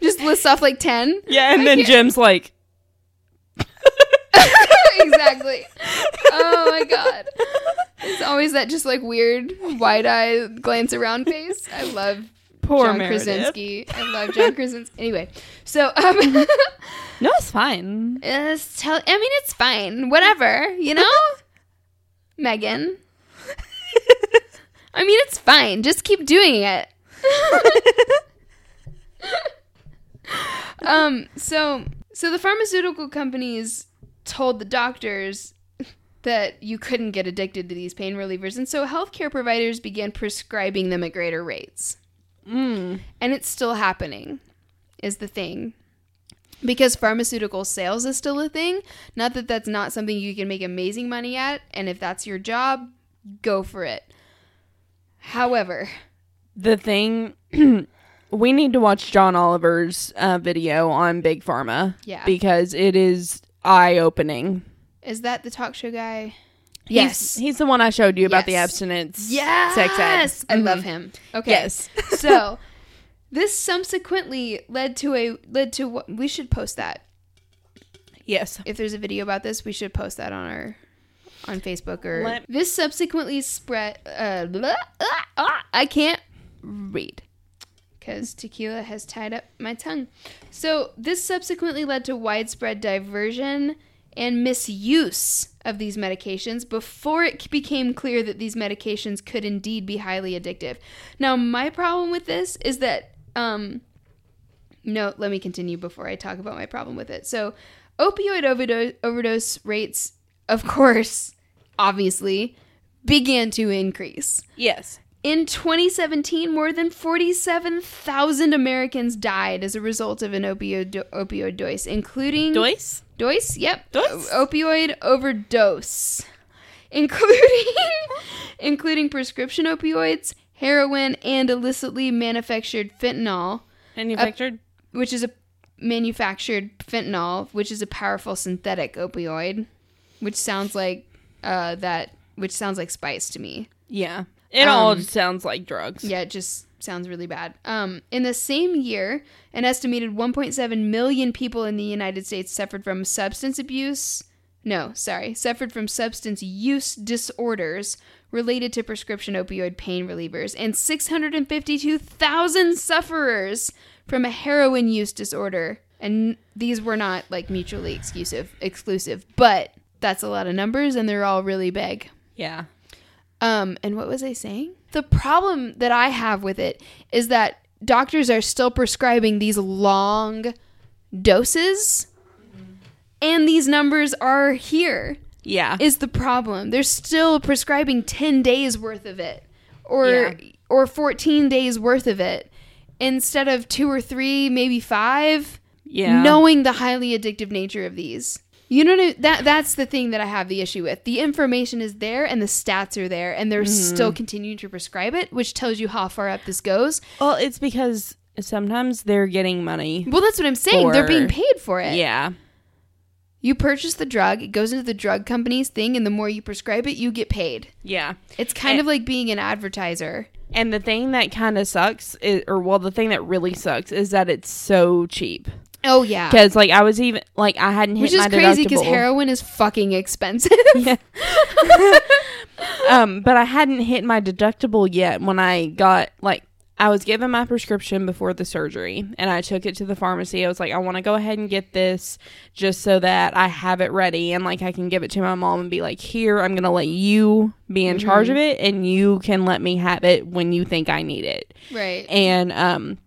Just list off like 10. Yeah, and I then can't- Jim's like, exactly. Oh my god. It's always that just like weird wide eye glance around face. I love Poor John Meredith. Krasinski. I love John Krasinski. Anyway, so um, [LAUGHS] No, it's fine. it's tell- I mean, it's fine. Whatever, you know, [LAUGHS] Megan. I mean, it's fine. Just keep doing it. [LAUGHS] um. So, so the pharmaceutical companies told the doctors that you couldn't get addicted to these pain relievers, and so healthcare providers began prescribing them at greater rates. Mm. And it's still happening, is the thing. Because pharmaceutical sales is still a thing. Not that that's not something you can make amazing money at. And if that's your job, go for it. However, The thing, [CLEARS THROAT] we need to watch John Oliver's uh, video on Big Pharma. Yeah. Because it is eye opening. Is that the talk show guy? He's, he's the one I showed you about the abstinence. Yes. Sex ed. I love Mhm. him. Okay. Yes. so [LAUGHS] this subsequently led to a led to what we should post that. yes. if there's a video about this, we should post that on our on Facebook or Let- this subsequently spread. Uh, blah, ah, ah, I can't read because tequila has tied up my tongue. So this subsequently led to widespread diversion and misuse of these medications before it became clear that these medications could indeed be highly addictive. Now, my problem with this is that um, no, let me continue before I talk about my problem with it. So, opioid overdose, overdose rates, of course, obviously, began to increase. Yes. In 2017, more than 47,000 Americans died as a result of an opioid, opioid dose, including? Dose? Yep. Dose? O- opioid overdose. Including [LAUGHS] including prescription opioids, heroin, and illicitly manufactured fentanyl, Manufactured? which is a manufactured fentanyl, which is a powerful synthetic opioid, which sounds like uh, that which sounds like spice to me. yeah. It all Um, sounds like drugs. Yeah, it just sounds really bad. Um, in the same year, an estimated 1.7 million people in the United States suffered from substance abuse. No, sorry, suffered from substance use disorders related to prescription opioid pain relievers, and 652,000 sufferers from a heroin use disorder. And these were not like mutually exclusive, exclusive, but that's a lot of numbers, and they're all really big. Yeah. Um, and what was I saying? The problem that I have with it is that doctors are still prescribing these long doses, and these numbers are here. Yeah. Is the problem? They're still prescribing ten days worth of it, or Yeah. or fourteen days worth of it, instead of two or three, maybe five yeah. knowing the highly addictive nature of these. You know that that's the thing that I have the issue with. The information is there and the stats are there and they're Mm-hmm. still continuing to prescribe it, which tells you how far up this goes. Well, it's because sometimes they're getting money. Well, that's what I'm saying. they're being paid for it. Yeah. You purchase the drug, it goes into the drug company's thing and the more you prescribe it, you get paid. Yeah. It's kind And- of like being an advertiser. And the thing that kind of sucks, is, or well, the thing that really sucks is that it's so cheap. Oh yeah. Because like I was even like I hadn't hit. Which is crazy because heroin is fucking expensive. Yeah. [LAUGHS] um, but I hadn't hit my deductible yet when I got like I was given my prescription before the surgery and I took it to the pharmacy. I was like, I want to go ahead and get this just so that I have it ready and like I can give it to my mom and be like, here, I'm gonna let you be in charge of it and you can let me have it when you think I need it. right. And um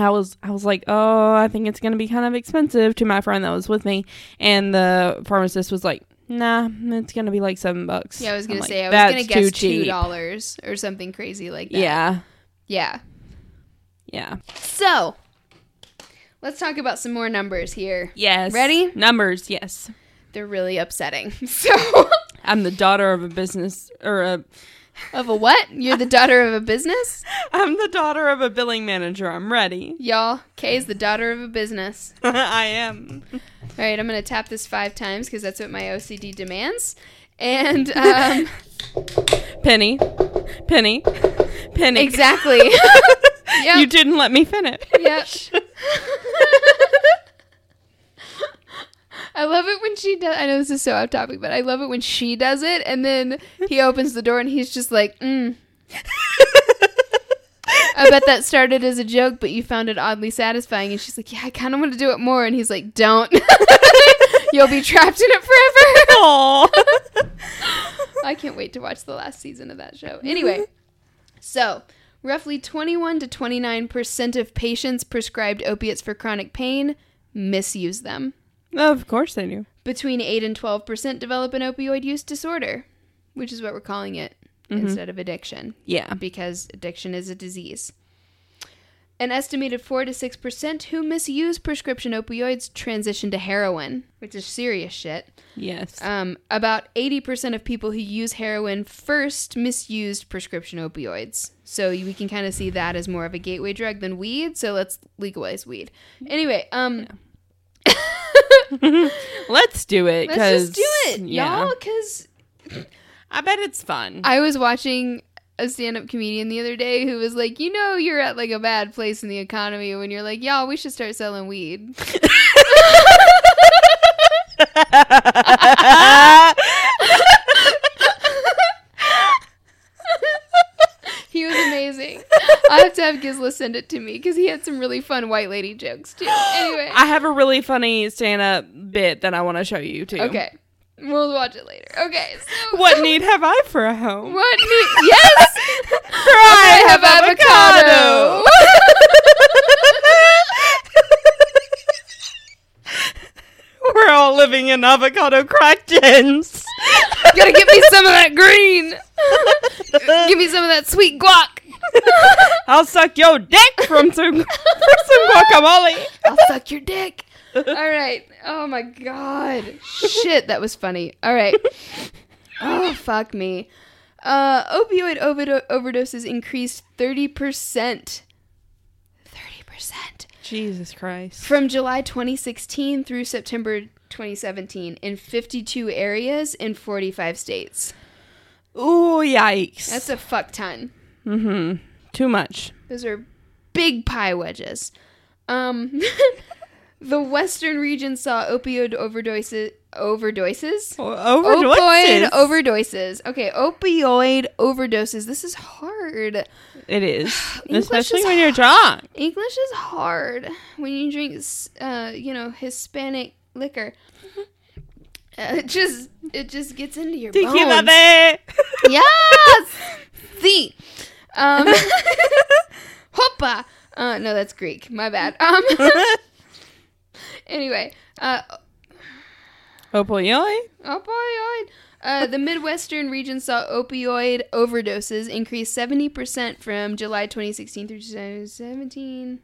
I was I was like, "Oh, I think it's going to be kind of expensive" to my friend that was with me, and the pharmacist was like, "Nah, it's going to be like 7 bucks." Yeah, I was gonna say I was gonna too guess $2 or something crazy like that. Yeah. Yeah. Yeah. So, let's talk about some more numbers here. Yes. Ready? Numbers, yes. They're really upsetting. [LAUGHS] So, I'm the daughter of a business or a of a what? You're the daughter of a business? [LAUGHS] I'm the daughter of a billing manager. I'm ready. Y'all, Kay's the daughter of a business. [LAUGHS] I am. All right, I'm going to tap this five times because that's what my OCD demands. And, um, [LAUGHS] Penny. Penny. Penny. exactly. Yep. You didn't let me finish. Yep. I love it when she does. I know this is so off topic, but I love it when she does it, and then he opens the door and he's just like, mm. I bet that started as a joke, but you found it oddly satisfying. And she's like, Yeah, I kind of want to do it more. And he's like, Don't. [LAUGHS] You'll be trapped in it forever. Aw. [LAUGHS] I can't wait to watch the last season of that show. Anyway, so roughly 21 to 29% of patients prescribed opiates for chronic pain misuse them. Of course they do. Between 8 and 12% develop an opioid use disorder, which is what we're calling it instead of addiction Yeah. because addiction is a disease. An estimated 4 to 6% who misuse prescription opioids transition to heroin, which is serious shit. Yes. Um, about 80% of people who use heroin first misused prescription opioids. So we can kind of see that as more of a gateway drug than weed. So let's legalize weed. Anyway, um, [LAUGHS] [LAUGHS] Let's do it. let's just do it, yeah. y'all. Because I bet it's fun. I was watching a stand-up comedian the other day who was like, you know, you're at like a bad place in the economy when you're like, y'all, we should start selling weed. [LAUGHS] He was amazing. I have to have Gizla send it to me because he had some really fun white lady jokes too. [GASPS] Anyway, I have a really funny stand up bit that I want to show you too. okay, we'll watch it later. Okay, so What [LAUGHS] need have I for a home? What? need? yes, [LAUGHS] For I have avocado. [LAUGHS] We're all living in avocado crack gens. Gotta give me some of that green. give me some of that sweet guac. I'll suck your dick from some, for some guacamole. I'll suck your dick. All right. Oh my god. Shit, that was funny. All right. Oh fuck me. Uh, opioid overdo- overdoses increased thirty percent. Thirty percent Jesus Christ. from July 2016 through September 2017 in 52 areas in 45 states. Ooh, yikes. That's a fuck ton. Mm-hmm. Too much. Those are big pie wedges. Um, [LAUGHS] the Western region saw opioid overdoses. Overdoses. Overdoses. Opioid overdoses. Okay, opioid overdoses. This is hard. It is. [SIGHS] Especially is when you're drunk. English is hard when you drink, uh, you know, Hispanic liquor. [LAUGHS] It just, it just gets into your Tequila bones. de. [LAUGHS] Yes, [LAUGHS] the, um, hoppa. Uh, no, that's Greek. My bad. Um. anyway, uh, Opioid? opioid. Uh, the Midwestern region saw opioid overdoses increase 70% from July 2016 through 2017.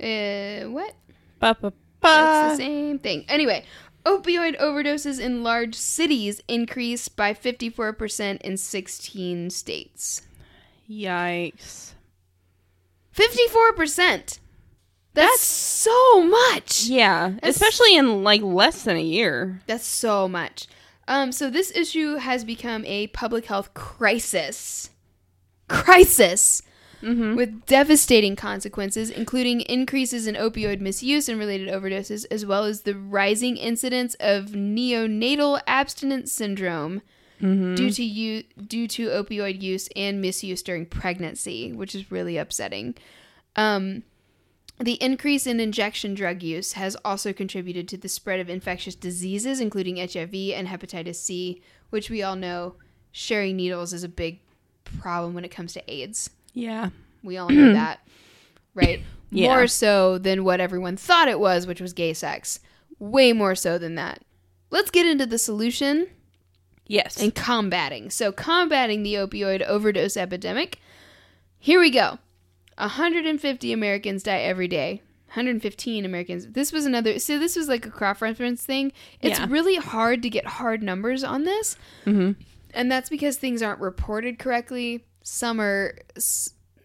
Uh, what? Ba, ba, That's the same thing. Anyway, opioid overdoses in large cities increased by 54% in 16 states. Yikes. 54%. That's, so much. Yeah, especially in like less than a year. That's so much. Um, so this issue has become a public health crisis. Crisis. Mm-hmm. With devastating consequences, including increases in opioid misuse and related overdoses, as well as the rising incidence of neonatal abstinence syndrome due to u- due to opioid use and misuse during pregnancy, which is really upsetting. Um, the increase in injection drug use has also contributed to the spread of infectious diseases, including HIV and hepatitis C, which we all know sharing needles is a big problem when it comes to AIDS. Yeah. We all know that, [CLEARS THROAT] right? Yeah. More so than what everyone thought it was, which was gay sex. Way more so than that. Let's get into the solution Yes. and combating. So, combating the opioid overdose epidemic. Here we go. 150 Americans die every day. 115 Americans. This was another. So this was like a cross reference thing. It's Yeah. really hard to get hard numbers on this, mm-hmm. and that's because things aren't reported correctly. Some are.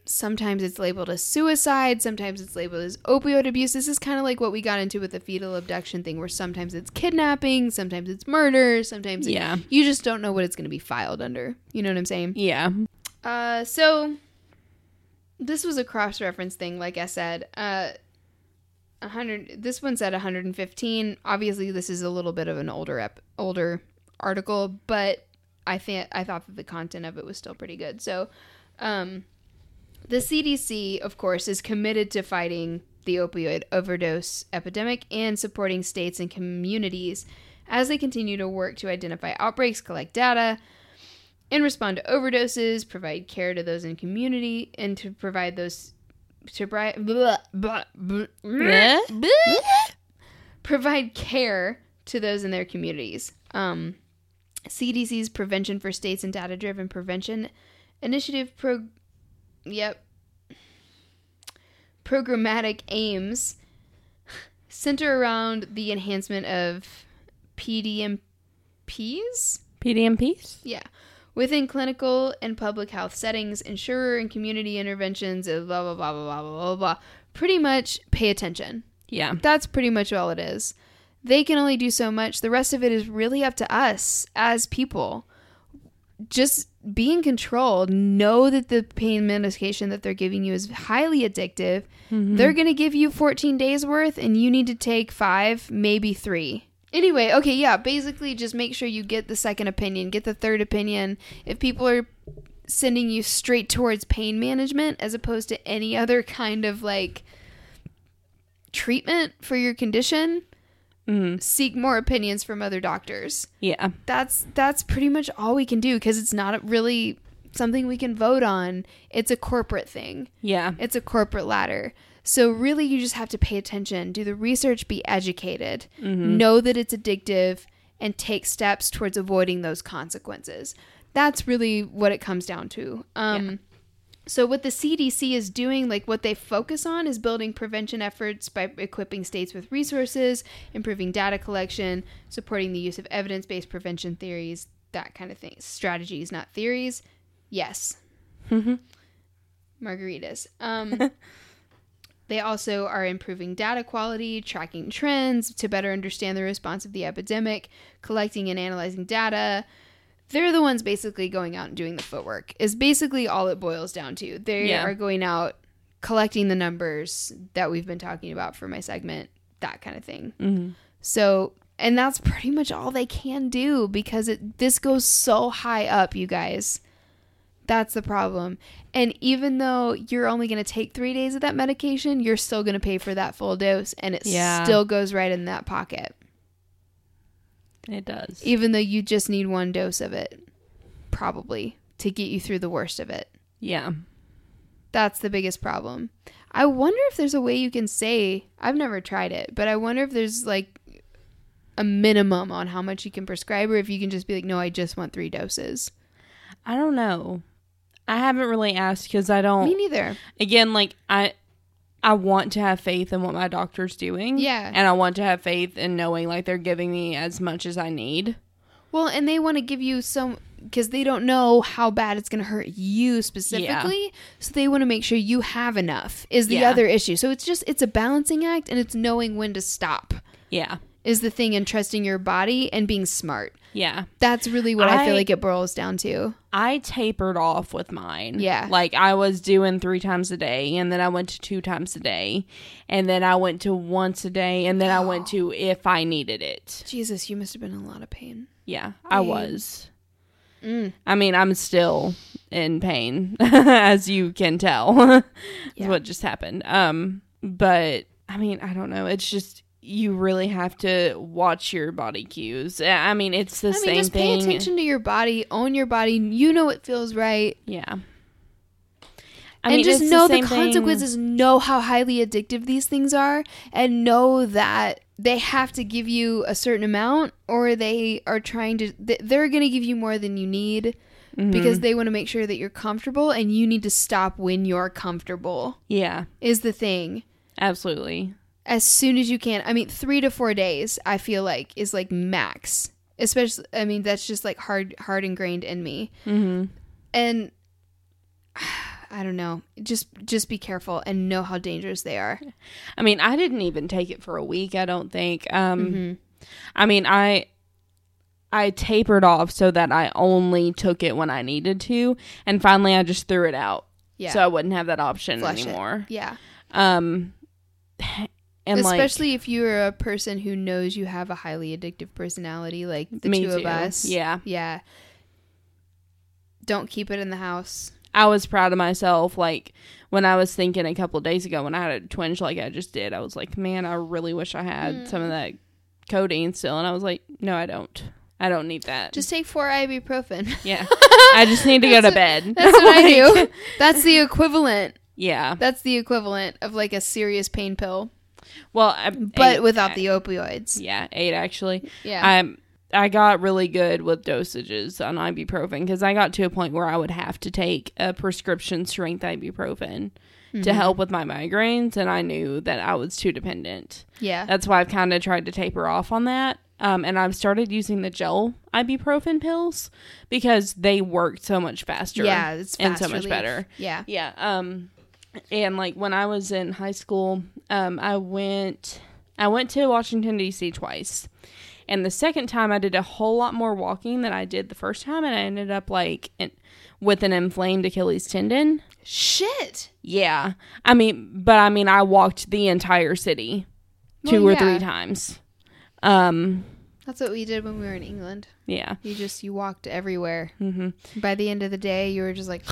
Sometimes it's labeled as suicide. Sometimes it's labeled as opioid abuse. This is kind of like what we got into with the fetal abduction thing, where sometimes it's kidnapping, sometimes it's murder, sometimes it- Yeah. you just don't know what it's going to be filed under. You know what I'm saying? Yeah. Uh, so this was a cross reference thing, like I said. Uh, 100. This one said 115. Obviously, this is a little bit of an older ep- older article, but I think I thought that the content of it was still pretty good. So, um, The CDC, of course, is committed to fighting the opioid overdose epidemic and supporting states and communities as they continue to work to identify outbreaks, collect data, and respond to overdoses, provide care to those in community, and to provide those to bri- blah, blah, blah, provide care to those in their communities. Um, CDC's Prevention for States and Data Driven Prevention Initiative pro yep programmatic aims center around the enhancement of PDMPs PDMPs yeah within clinical and public health settings, insurer and community interventions, blah, blah, blah, blah, blah, blah, blah. Pretty much pay attention. Yeah. That's pretty much all it is. They can only do so much. The rest of it is really up to us as people. Just be in control. Know that the pain medication that they're giving you is highly addictive. Mm-hmm. They're going to give you 14 days worth, and you need to take five, maybe three. Anyway, okay, yeah, basically just make sure you get the second opinion, get the third opinion. If people are sending you straight towards pain management as opposed to any other kind of like treatment for your condition, Mhm. seek more opinions from other doctors. Yeah. That's that's pretty much all we can do because it's not really something we can vote on. It's a corporate thing. Yeah. It's a corporate ladder. So really you just have to pay attention, do the research, be educated, know that it's addictive and take steps towards avoiding those consequences. That's really what it comes down to. Um So what the CDC is doing, like what they focus on, is building prevention efforts by equipping states with resources, improving data collection, supporting the use of evidence-based prevention theories, that kind of thing. Strategies, not theories. Yes. Margaritas. Um, [LAUGHS] they also are improving data quality, tracking trends to better understand the response of the epidemic, collecting and analyzing data. They're the ones basically going out and doing the footwork, is basically all it boils down to. They Yeah. are going out, collecting the numbers that we've been talking about for my segment, that kind of thing. hmm So, and that's pretty much all they can do because it this goes so high up, you guys. That's the problem. And even though you're only going to take 3 days of that medication, you're still going to pay for that full dose and it Yeah. still goes right in that pocket. It does. Even though you just need one dose of it probably to get you through the worst of it. Yeah. That's the biggest problem. I wonder if there's a way you can say, I've never tried it, but I wonder if there's like a minimum on how much you can prescribe or if you can just be like, no, I just want three doses. I don't know. I haven't really asked because I don't. Me neither. again, like I, I want to have faith in what my doctor's doing. Yeah. and I want to have faith in knowing like they're giving me as much as I need. Well, and they want to give you some because they don't know how bad it's going to hurt you specifically. So they want to make sure you have enough, is the Yeah. other issue. So it's just, it's a balancing act and it's knowing when to stop, Yeah, is the thing, and trusting your body and being smart. yeah. That's really what I, feel like it boils down to. I tapered off with mine. Yeah. Like I was doing three times a day and then I went to two times a day and then I went to once a day and then I went [GASPS] to if I needed it. Jesus, you must have been in a lot of pain. Yeah, I was. Mm. I mean, I'm still in pain [LAUGHS] as you can tell. [LAUGHS] Yeah. what just happened. Um but I mean, I don't know. It's just you really have to watch your body cues. I mean, it's the I mean, same just thing. pay attention to your body, own your body. You know what feels right, Yeah. I and mean, just know the, thing- consequences. Know how highly addictive these things are, and know that they have to give you a certain amount, or they are trying to. They're going to give you more than you need Mhm. because they want to make sure that you're comfortable, and you need to stop when you're comfortable. yeah, Is the thing. absolutely. As soon as you can. I mean, three to four days. I feel like is like max. Especially, I mean, that's just like hard, hard ingrained in me. Mhm. And [SIGHS] I don't know. Just, just be careful and know how dangerous they are. I mean, I didn't even take it for a week, I don't think. Um Mhm. I mean, I I tapered off so that I only took it when I needed to, and finally I just threw it out. Yeah. So I wouldn't have that option Flush it. anymore. yeah. Um and Especially if you're a person who knows you have a highly addictive personality, like the two of us. Yeah. Yeah. Don't keep it in the house. I was proud of myself. Like when I was thinking a couple days ago when I had a twinge like I just did, I was like, man, I really wish I had mm. some of that codeine still. And I was like, no, I don't. I don't need that. Just take four ibuprofen. [LAUGHS] yeah, [LAUGHS] I just need to go to bed. [LAUGHS] That's what I do. That's the equivalent. Yeah. That's the equivalent of like a serious pain pill, Well, I, but eight- without the opioids. yeah eight actually. Yeah. I I got really good with dosages on ibuprofen because I got to a point where I would have to take a prescription strength ibuprofen Mm-hmm. to help with my migraines, and I knew that I was too dependent. yeah. That's why I've kind of tried to taper off on that. Um, and I've started using the gel ibuprofen pills because they work so much faster. yeah. It's and so much relief. better. Yeah. Yeah. Um, and like when I was in high school, um, I went, I went to Washington D.C. twice, and the second time I did a whole lot more walking than I did the first time, and I ended up like in, with an inflamed Achilles tendon. Shit. Yeah, I mean, but I mean, I walked the entire city two Well, or yeah. three times. Um, That's what we did when we were in England. yeah, You just you walked everywhere. hmm By the end of the day, you were just like,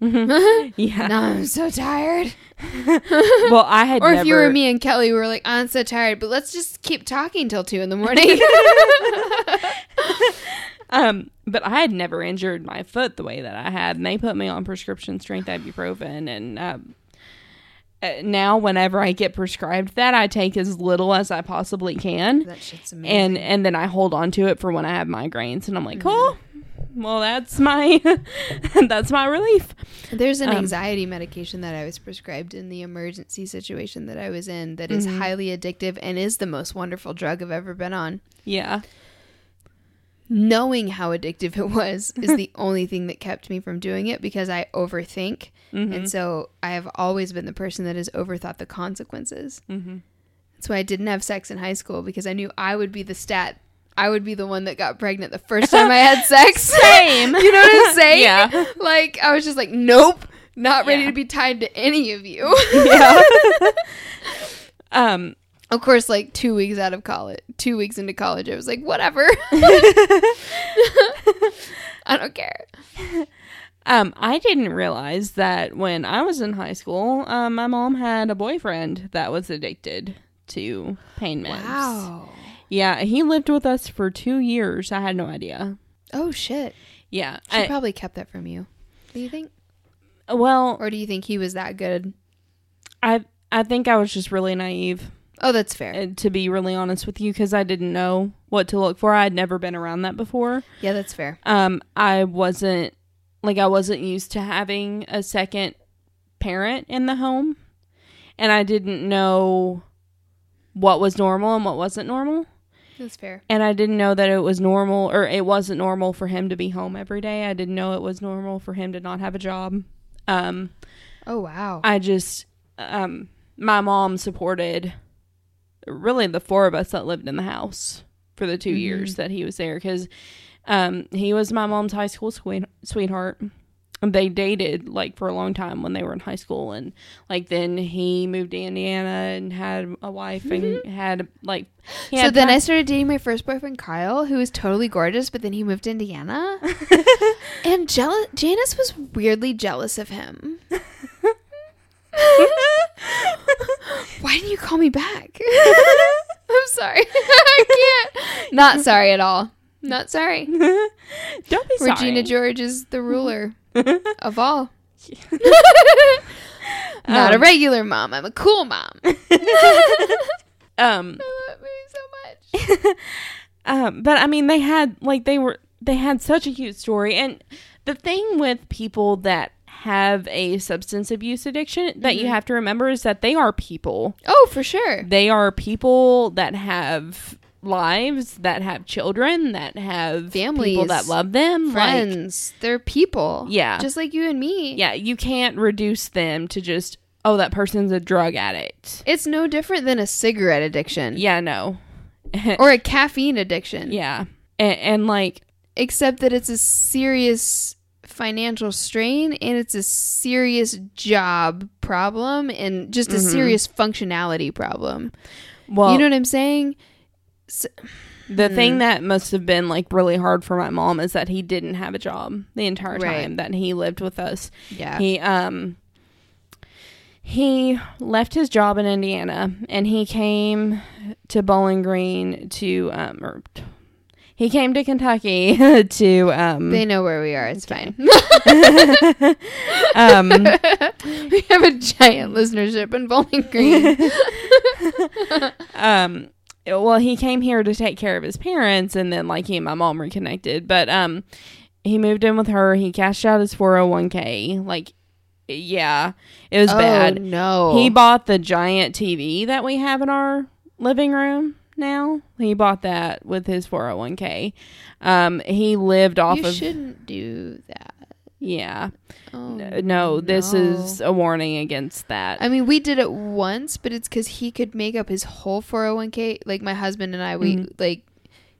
[LAUGHS] yeah. "No, I'm so tired." [LAUGHS] Well, I had Or never, if you were me and Kelly, we were like, "I'm so tired, but let's just keep talking till two in the morning." [LAUGHS] Um, but I had never injured my foot the way that I had, and they put me on prescription strength ibuprofen. And um, uh, now, whenever I get prescribed that, I take as little as I possibly can, that shit's amazing. and and then I hold on to it for when I have migraines. And I'm like, Mm-hmm. oh, well, that's my [LAUGHS] that's my relief. There's an Um, anxiety medication that I was prescribed in the emergency situation that I was in that is Mhm. highly addictive and is the most wonderful drug I've ever been on. Yeah, Knowing how addictive it was [LAUGHS] is the only thing that kept me from doing it because I overthink. Mhm. And so I have always been the person that has overthought the consequences. Mhm. That's why I didn't have sex in high school because I knew I would be the stat. I would be the one that got pregnant the first time I had sex. [LAUGHS] Same. [LAUGHS] you know what I'm [LAUGHS] saying? Yeah. Like I was just like, nope, not ready Yeah. to be tied to any of you. yeah. um, of course, like two weeks out of college, two weeks into college, I was like, whatever. I don't care. Um, I didn't realize that when I was in high school, um, my mom had a boyfriend that was addicted to pain meds. Yeah, he lived with us for two years. I had no idea. Oh shit. Yeah. She I- probably kept that from you. Do you think? well, Or do you think he was that good? I I think I was just really naive, Oh, that's fair. uh, to be really honest with you, because I didn't know what to look for. I'd never been around that before. yeah, that's fair. Um, I wasn't like I wasn't used to having a second parent in the home, and I didn't know what was normal and what wasn't normal. That's fair. And I didn't know that it was normal or it wasn't normal for him to be home every day. I didn't know it was normal for him to not have a job. Um, Oh wow. I just, um, my mom supported really the four of us that lived in the house for the 2 Mhm. years that he was there because um, he was my mom's high school sweet- sweetheart. They dated like for a long time when they were in high school, and like then he moved to Indiana and had a wife and mm-hmm. had like. so had then time- I started dating my first boyfriend, Kyle, who was totally gorgeous, but then he moved to Indiana. [LAUGHS] and jealous Janice was weirdly jealous of him. [LAUGHS] Why didn't you call me back? [LAUGHS] I'm sorry. I can't. Not sorry at all. Not sorry. Don't be sorry. Regina George is the ruler [LAUGHS] of all. [LAUGHS] Not a Um, regular mom. I'm a cool mom. [LAUGHS] um, I love that so much. um, but I mean, they had like they were they had such a cute story, and the thing with people that have a substance abuse addiction that you Mhm. have to remember is that they are people. Oh, for sure. They are people that have lives, that have children, that have people Families, that love them, Like, Friends. They're people. Yeah. Just like you and me. yeah, you can't reduce them to just oh that person's a drug addict. It's no different than a cigarette addiction Yeah, no. [LAUGHS] or a caffeine addiction. yeah, and, and like Except that it's a serious financial strain and it's a serious job problem and just a Mhm. serious functionality problem. well, you know what I'm saying? The Hmm. thing that must have been like really hard for my mom is that he didn't have a job the entire Right. time that he lived with us. Yeah. He um he left his job in Indiana and he came to Bowling Green to um or he came to Kentucky [LAUGHS] to um they know where we are. It's fine. [LAUGHS] [LAUGHS] um we have a giant listenership in Bowling Green. um well he came here to take care of his parents and then like he and my mom reconnected but um he moved in with her he cashed out his 401k like yeah it was oh bad no. he bought the giant tv that we have in our living room now he bought that with his 401k um he lived off of. you of shouldn't do that. Yeah Oh, no this is a warning against that I mean, we did it once, but it's because he could make up his whole 401k. Like my husband and I, we Mhm. like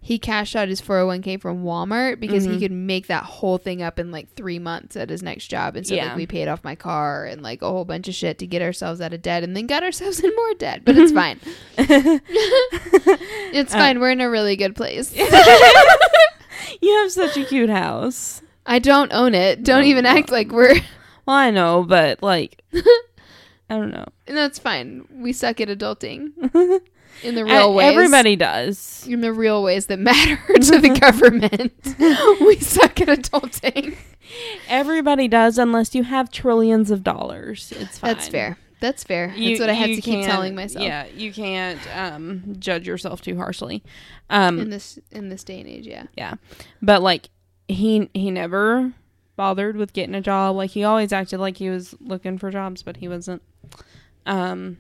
he cashed out his 401k from Walmart because he Mhm. could make that whole thing up in like three months at his next job. And so Yeah. like we paid off my car and like a whole bunch of shit to get ourselves out of debt, and then got [LAUGHS] ourselves in more debt. But it's fine. [LAUGHS] [LAUGHS] it's Uh, fine. We're in a really good place. you have such a cute house I don't own it. Don't Oh, even act like we're. [LAUGHS] well i know but like i don't know [LAUGHS] And That's fine. We suck at adulting [LAUGHS] in the real ways. everybody does in the real ways that matter to the government. we suck at adulting. everybody does unless you have trillions of dollars it's fine That's fair. That's fair. You- That's what I have to keep telling myself Yeah, you can't um, judge yourself too harshly. Um, in this in this day and age. Yeah. Yeah. but like he he never bothered with getting a job. Like he always acted like he was looking for jobs, but he wasn't. Um,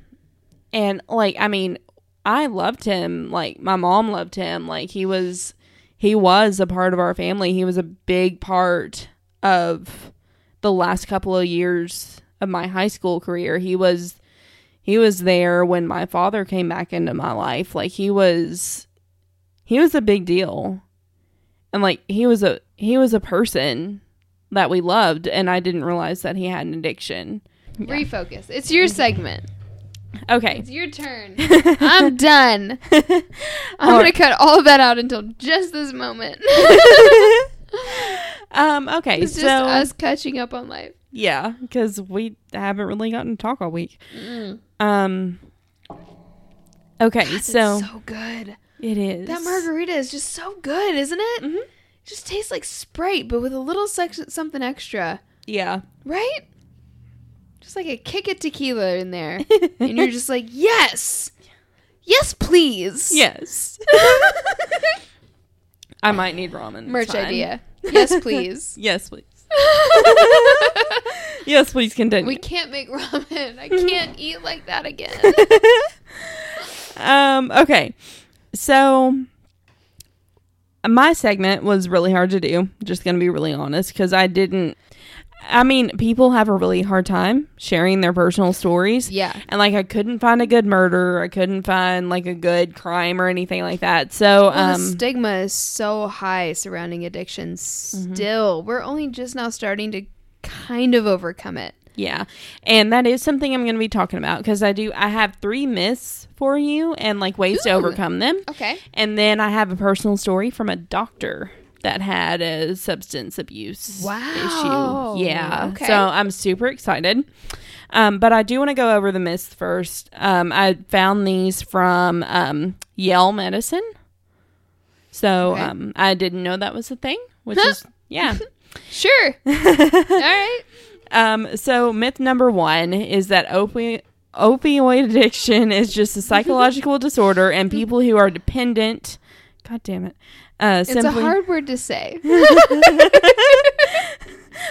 and like I mean, I loved him. Like my mom loved him. Like he was he was a part of our family. He was a big part of the last couple of years of my high school career. He was he was there when my father came back into my life. Like he was he was a big deal. And like he was a he was a person that we loved and I didn't realize that he had an addiction. Yeah. Refocus. It's your [LAUGHS] segment. Okay. It's your turn. [LAUGHS] I'm done. [LAUGHS] I'm All gonna cut all of that out until just this moment. um okay, it's so just us catching up on life. yeah, cuz we haven't really gotten to talk all week. Mm. Um Okay, That's so, so good. it is. That margarita is just so good, isn't it? Mhm. Just tastes like Sprite, but with a little sex- something extra, Yeah. right? Just like a kick of tequila in there, [LAUGHS] and you're just like, yes, yes, please. yes. I might need ramen. Merch fine. idea. [LAUGHS] Yes, please. Yes, please. [LAUGHS] Yes, please continue. we can't make ramen. I can't eat like that again. um, okay. So my segment was really hard to do. Just going to be really honest because I didn't. I mean, people have a really hard time sharing their personal stories. Yeah. And like, I couldn't find a good murder. I couldn't find like a good crime or anything like that. So, Well, the um, stigma is so high surrounding addiction Mm-hmm. still. We're only just now starting to kind of overcome it. Yeah. And that is something I'm going to be talking about because I do, I have three myths for you and like ways to overcome them. Okay. And then I have a personal story from a doctor that had a substance abuse Wow. issue. Yeah. Okay. So I'm super excited. Um, but I do want to go over the myths first. Um, I found these from um, Yale Medicine. So Okay. um, I didn't know that was a thing, which is, yeah. [LAUGHS] Sure. [LAUGHS] All right. Um, so myth number one is that opi- opioid addiction is just a psychological disorder, and people who are dependent, God damn it, uh, It's simply. a hard word to say. [LAUGHS]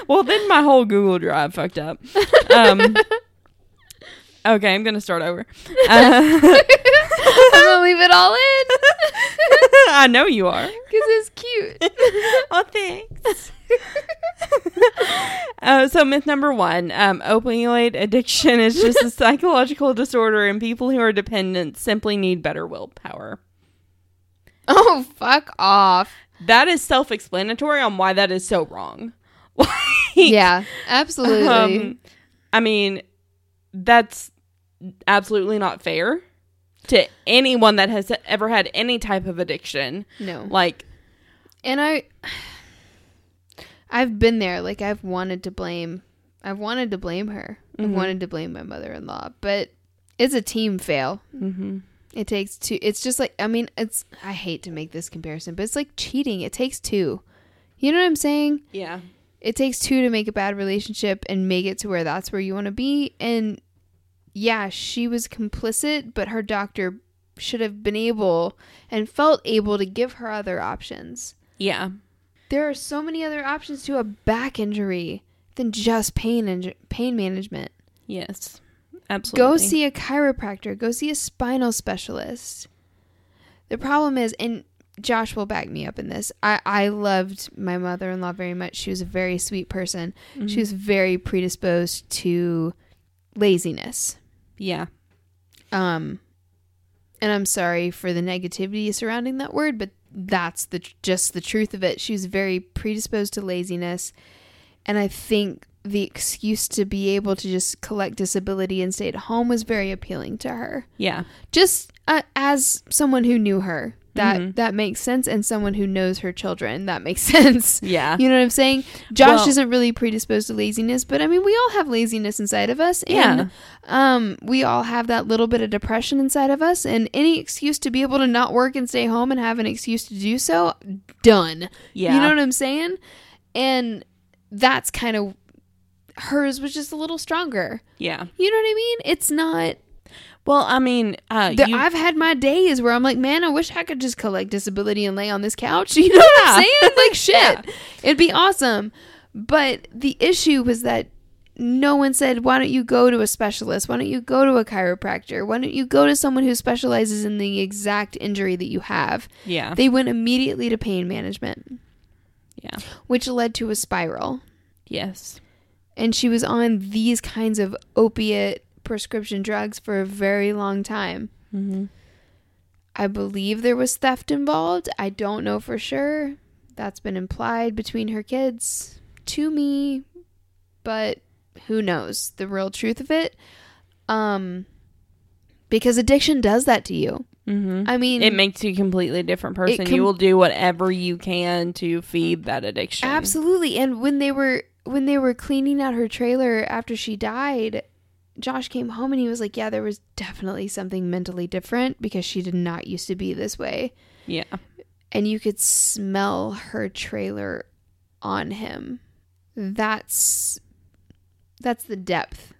well, then my whole Google Drive fucked up. Um, okay, I'm gonna start over. Uh, [LAUGHS] I'm gonna leave it all in [LAUGHS] I know you are. because it's cute. oh, thanks. [LAUGHS] uh, so myth number one: um, opioid addiction is just a psychological disorder, and people who are dependent simply need better willpower. Oh, fuck off. That is self-explanatory on why that is so wrong. [LAUGHS] Like, Yeah, absolutely. um, I mean, that's absolutely not fair. to anyone that has ever had any type of addiction. No. Like, And I I've been there. Like I've wanted to blame I've wanted to blame her. I've Mhm. wanted to blame my mother-in-law, but it's a team fail. mm-hmm. It takes two. It's just like I mean, it's I hate to make this comparison, but it's like cheating. It takes two. You know what I'm saying? yeah, It takes two to make a bad relationship and make it to where that's where you want to be. And yeah, she was complicit, but her doctor should have been able and felt able to give her other options. yeah, There are so many other options to a back injury than just pain and pain management. yes, absolutely. Go see a chiropractor. Go see a spinal specialist. The problem is, and Josh will back me up in this. I, I loved my mother in law very much. She was a very sweet person. Mhm. She was very predisposed to laziness. yeah, Um, and I'm sorry for the negativity surrounding that word, but that's the just the truth of it. She was very predisposed to laziness, and I think the excuse to be able to just collect disability and stay at home was very appealing to her. yeah, Just uh, as someone who knew her, that Mhm. that makes sense, and someone who knows her children, that makes [LAUGHS] sense. yeah, You know what I'm saying? Josh Well- isn't really predisposed to laziness, but I mean, we all have laziness inside of us, yeah, and um, we all have that little bit of depression inside of us, and any excuse to be able to not work and stay home and have an excuse to do so, done. yeah. You know what I'm saying? And that's kind of hers was just a little stronger. yeah. You know what I mean? It's not. Well, I mean, uh, The, you, I've had my days where I'm like, man, I wish I could just collect disability and lay on this couch. [LAUGHS] You know what I'm saying? Like, [LAUGHS] shit, Yeah. it'd be awesome. But the issue was that no one said, why don't you go to a specialist? Why don't you go to a chiropractor? Why don't you go to someone who specializes in the exact injury that you have? yeah, They went immediately to pain management, yeah, which led to a spiral. yes, And she was on these kinds of opiate prescription drugs for a very long time. mm-hmm. I believe there was theft involved. I don't know for sure. That's been implied between her kids to me, but who knows the real truth of it? Um because addiction does that to you. Mm-hmm. I mean, it makes you a completely different person. com- you will do whatever you can to feed that addiction. absolutely. And when they were when they were cleaning out her trailer after she died, Josh came home and he was like, "Yeah, there was definitely something mentally different because she did not used to be this way." Yeah, and you could smell her trailer on him. That's that's the depth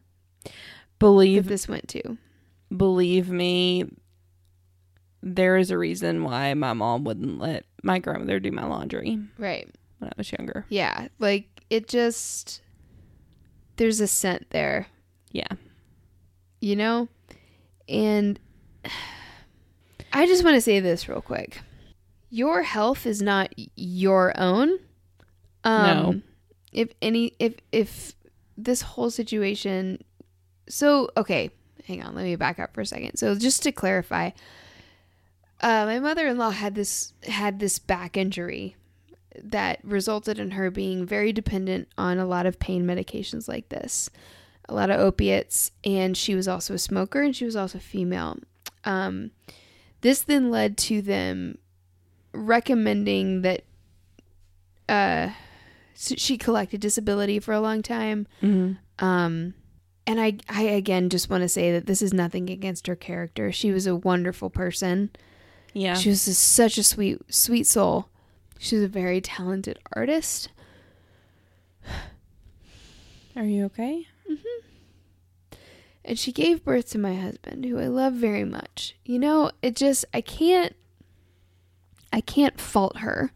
believe this went to. believe me. There is a reason why my mom wouldn't let my grandmother do my laundry Right. when I was younger. Yeah. Like it just there's a scent there, Yeah, you know? And [SIGHS] I just want to say this real quick. Your health is not your own. Um No. if any if if this whole situation so okay hang on let me back up for a second so just to clarify uh, my mother-in-law had this had this back injury that resulted in her being very dependent on a lot of pain medications like this a lot of opiates and she was also a smoker and she was also female. Um, this then led to them recommending that uh, so she collected disability for a long time. Mm-hmm. um and i i again just want to say that this is nothing against her character. She was a wonderful person. Yeah, she was just such a sweet sweet soul. She was a very talented artist. Are you okay? And she gave birth to my husband who i love very much. You know it just i can't i can't fault her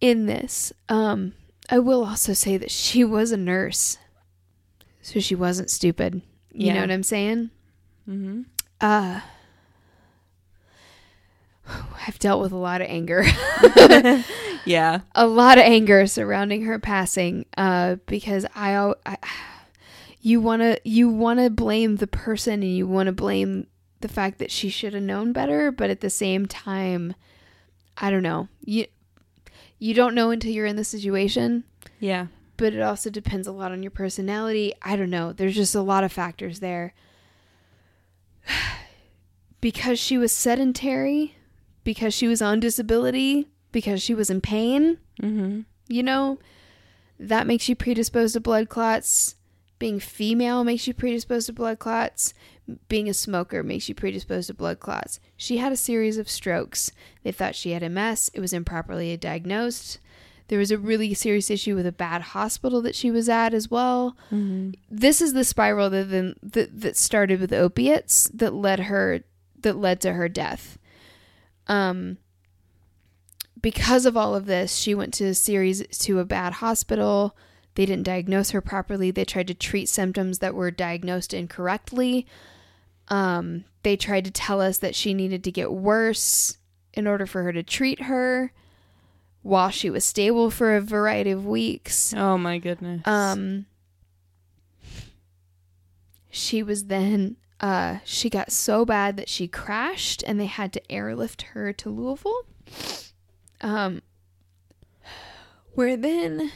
in this. Um i will also say that she [LAUGHS] was a nurse so she wasn't stupid. You Yeah. know what i'm saying? Mm-hmm. uh [SIGHS] I've dealt with a lot of anger. [LAUGHS] [LAUGHS] Yeah, a lot of anger surrounding her passing uh because I, I [SIGHS] you want to you want to blame the person and you want to blame the fact that she should have known better but at the same time I don't know. You you don't know until you're in the situation, yeah, but it also depends a lot on your personality. I don't know. There's just a lot of factors there. [SIGHS] because she was sedentary, because she was on disability, because she was in pain, Mm-hmm. you know, that makes you predisposed to blood clots. Being female makes you predisposed to blood clots. Being a smoker makes you predisposed to blood clots. She had a series of strokes. They thought she had MS. It was improperly diagnosed. There was a really serious issue with a bad hospital that she was at as well. Mm-hmm. This is the spiral that then that, that started with opiates that led her that led to her death. Um because of all of this, she went to a series to a bad hospital. They didn't diagnose her properly. They tried to treat symptoms that were diagnosed incorrectly. Um, they tried to tell us that she needed to get worse in order for her to treat her while she was stable for a variety of weeks. Oh my goodness. Um, she was then uh, she got so bad that she crashed, and they had to airlift her to Louisville. Um, where then?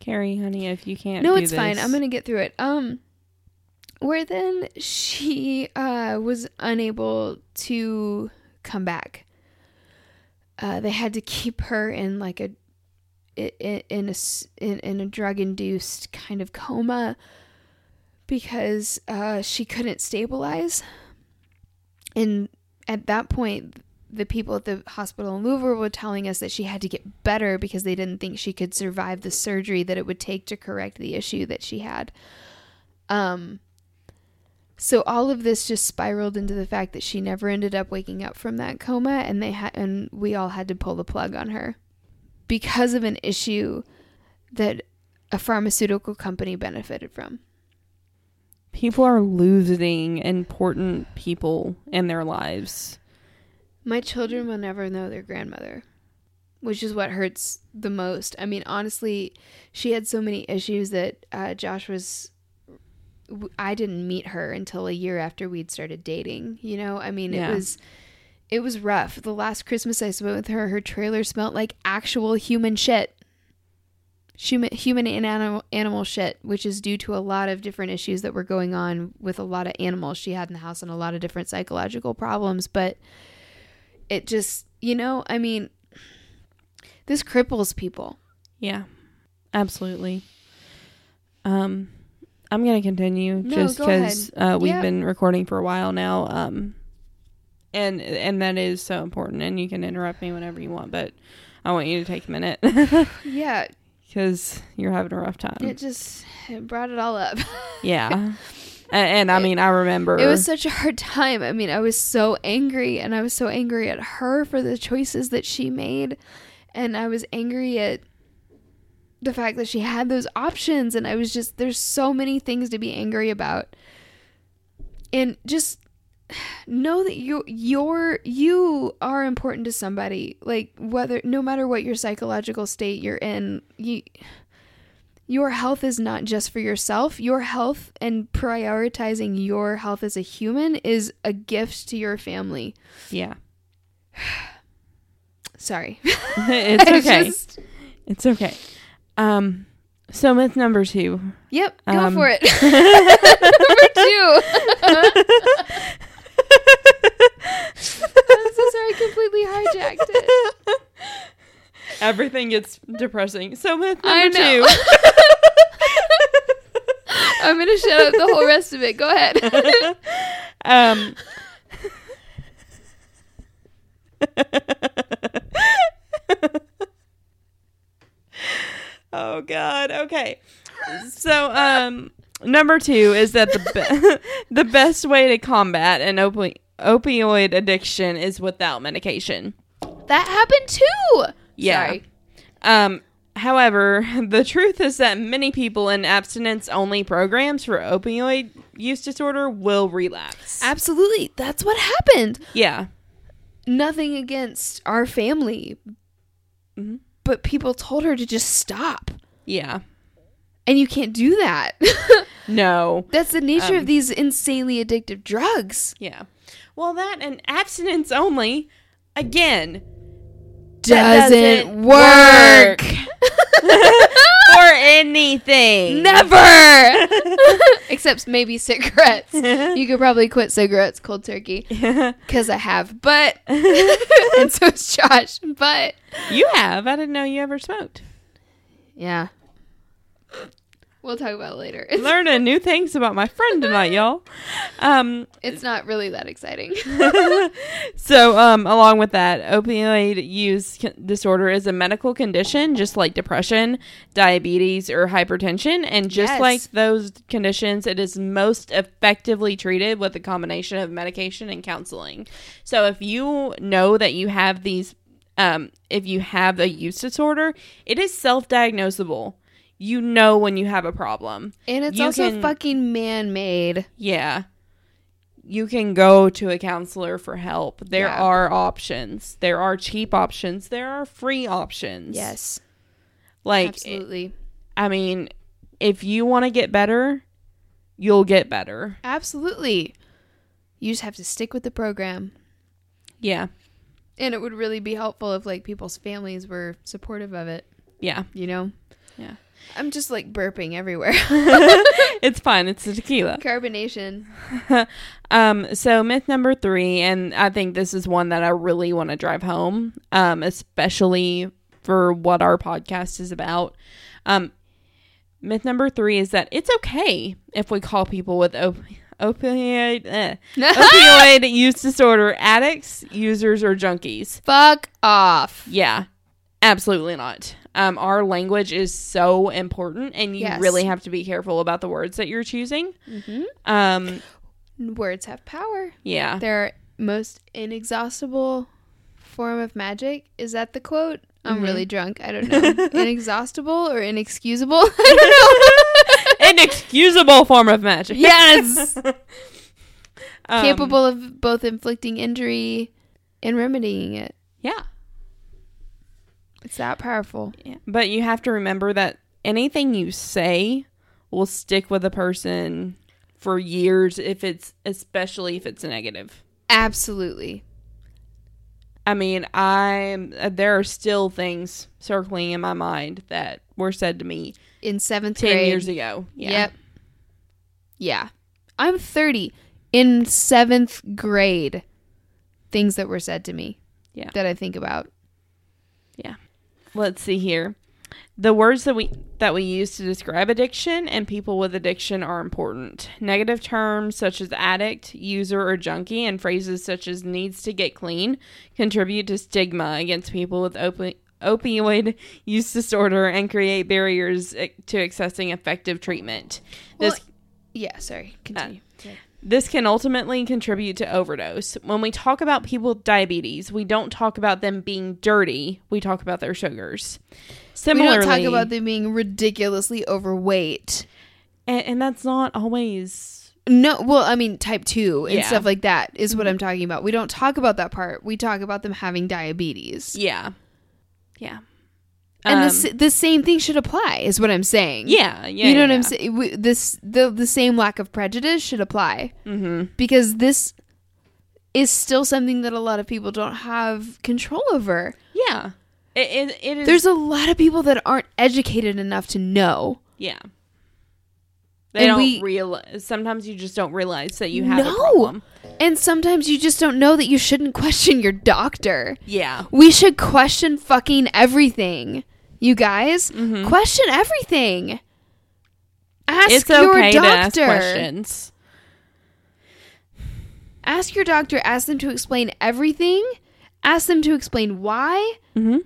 Carrie, honey, if you can't. No, do it's fine. I'm gonna get through it. Um, where then she uh was unable to come back. Uh, they had to keep her in like a in, in a s- in, in a drug induced kind of coma because uh, she couldn't stabilize. And at that point, the people at the hospital in Louisville were telling us that she had to get better because they didn't think she could survive the surgery that it would take to correct the issue that she had. Um, so all of this just spiraled into the fact that she never ended up waking up from that coma, and they had, and we all had to pull the plug on her because of an issue that a pharmaceutical company benefited from. People are losing important people in their lives. My children will never know their grandmother, which is what hurts the most. I mean, honestly, she had so many issues that uh, Josh was. I didn't meet her until a year after we'd started dating. You know, I mean, Yeah. it was. It was rough. The last Christmas I spent with her, her trailer smelled like actual human shit. Human, human and animal, animal shit, which is due to a lot of different issues that were going on with a lot of animals she had in the house and a lot of different psychological problems. But it just you know i mean this cripples people Yeah, absolutely. Um, I'm gonna continue No, just because uh, we've Yeah. been recording for a while now. Um, and and that is so important. And you can interrupt me whenever you want, but I want you to take a minute [LAUGHS] yeah because you're having a rough time. it just it brought it all up. [LAUGHS] Yeah, A- and, I mean I remember it was such a hard time. I mean i was so angry and i was so angry at her for the choices that she made and i was angry at the fact that she had those options and i was just there's so many things to be angry about. And just know that you you're you are important to somebody like whether no matter what your psychological state you're in you your health is not just for yourself your health and prioritizing your health as a human is a gift to your family yeah. [SIGHS] sorry [LAUGHS] [LAUGHS] it's okay. just- It's okay. Um, so myth number two. yep go Um, for it [LAUGHS] number two i'm so sorry i completely hijacked it [LAUGHS] Everything gets depressing. So myth I number know. two. [LAUGHS] i'm gonna shut up the whole rest of it go ahead [LAUGHS] um oh god okay so um number two is that the be- the best way to combat an opi- opioid addiction is without medication. That happened too. Yeah. sorry. Um however [LAUGHS] the truth is that many people in abstinence only programs for opioid use disorder will relapse. Absolutely. That's what happened. Yeah. Nothing against our family Mhm. but people told her to just stop. Yeah. And you can't do that. [LAUGHS] No. That's the nature Um, of these insanely addictive drugs. Yeah. Well, that and abstinence only, again, that doesn't, work. [LAUGHS] for anything. Never. [LAUGHS] Except maybe cigarettes. You could probably quit cigarettes cold turkey [LAUGHS] because I have, but and so is Josh. But you have. I didn't know you ever smoked. yeah, we'll talk about it later. [LAUGHS] Learning new things about my friend tonight, y'all. Um, It's not really that exciting. [LAUGHS] [LAUGHS] so, um, along with that, opioid use c- disorder is a medical condition, just like depression, diabetes, or hypertension. And just Yes. like those conditions, it is most effectively treated with a combination of medication and counseling. So, if you know that you have these, um, if you have a use disorder, it is self diagnosable. You know when you have a problem. And it's You also can- fucking man made. Yeah. You can go to a counselor for help. There Yeah. are options. There are cheap options. There are free options. Yes, Like, absolutely. I mean, if you want to get better, you'll get better. Absolutely. You just have to stick with the program. Yeah. And it would really be helpful if like people's families were supportive of it, Yeah. you know? Yeah. I'm just like burping everywhere. [LAUGHS] [LAUGHS] It's fine. It's the tequila. Carbonation. [LAUGHS] um, so myth number three, and I think this is one that I really want to drive home, um, especially for what our podcast is about. Um, myth number three is that it's okay if we call people with op- opioid eh, opioid use disorder addicts, users, or junkies. Fuck off. Yeah, absolutely not. Um, our language is so important, and you Yes. really have to be careful about the words that you're choosing. hmm Um, Words have power. yeah. Their most inexhaustible form of magic. Is that the quote? I'm Mhm. really drunk. I don't [LAUGHS] know. Inexhaustible or inexcusable? [LAUGHS] I don't know. [LAUGHS] inexcusable form of magic. yes. Um, Capable of both inflicting injury and remedying it. Yeah. It's that powerful. yeah. But you have to remember that anything you say will stick with a person for years if it's especially if it's negative. Absolutely. I mean, I'm uh, there are still things circling in my mind that were said to me In seventh 10 grade. years ago. Yeah. Yep. Yeah. I'm 30. In seventh grade, things that were said to me. Yeah. That I think about. Let's see here. The words that we that we use to describe addiction and people with addiction are important. Negative terms such as addict, user, or junkie, and phrases such as needs to get clean contribute to stigma against people with opi- opioid use disorder and create barriers eh, to accessing effective treatment. Well, This Yeah, sorry. Continue. This can ultimately contribute to overdose. When we talk about people with diabetes, we don't talk about them being dirty. We talk about their sugars. Similarly, we don't talk about them being ridiculously overweight. and, and that's not always No, well, I mean, type 2 and Yeah. Mm-hmm. stuff like that is what I'm talking about. We don't talk about that part. We talk about them having diabetes. yeah, yeah, And Um, the, the same thing should apply, is what I'm saying. yeah, yeah. you know yeah, what I'm saying? We- This the the same lack of prejudice should apply Mm-hmm. because this is still something that a lot of people don't have control over. Yeah, it, it, it is. There's a lot of people that aren't educated enough to know. yeah. They And don't we- realize. Sometimes you just don't realize that you have a problem. And sometimes you just don't know that you shouldn't [LAUGHS] question your doctor. Yeah, We should question fucking everything. You guys, Mhm. question everything. Ask it's your okay doctor. to ask questions. Ask your doctor. Ask them to explain everything. Ask them to explain why. Mm-hmm.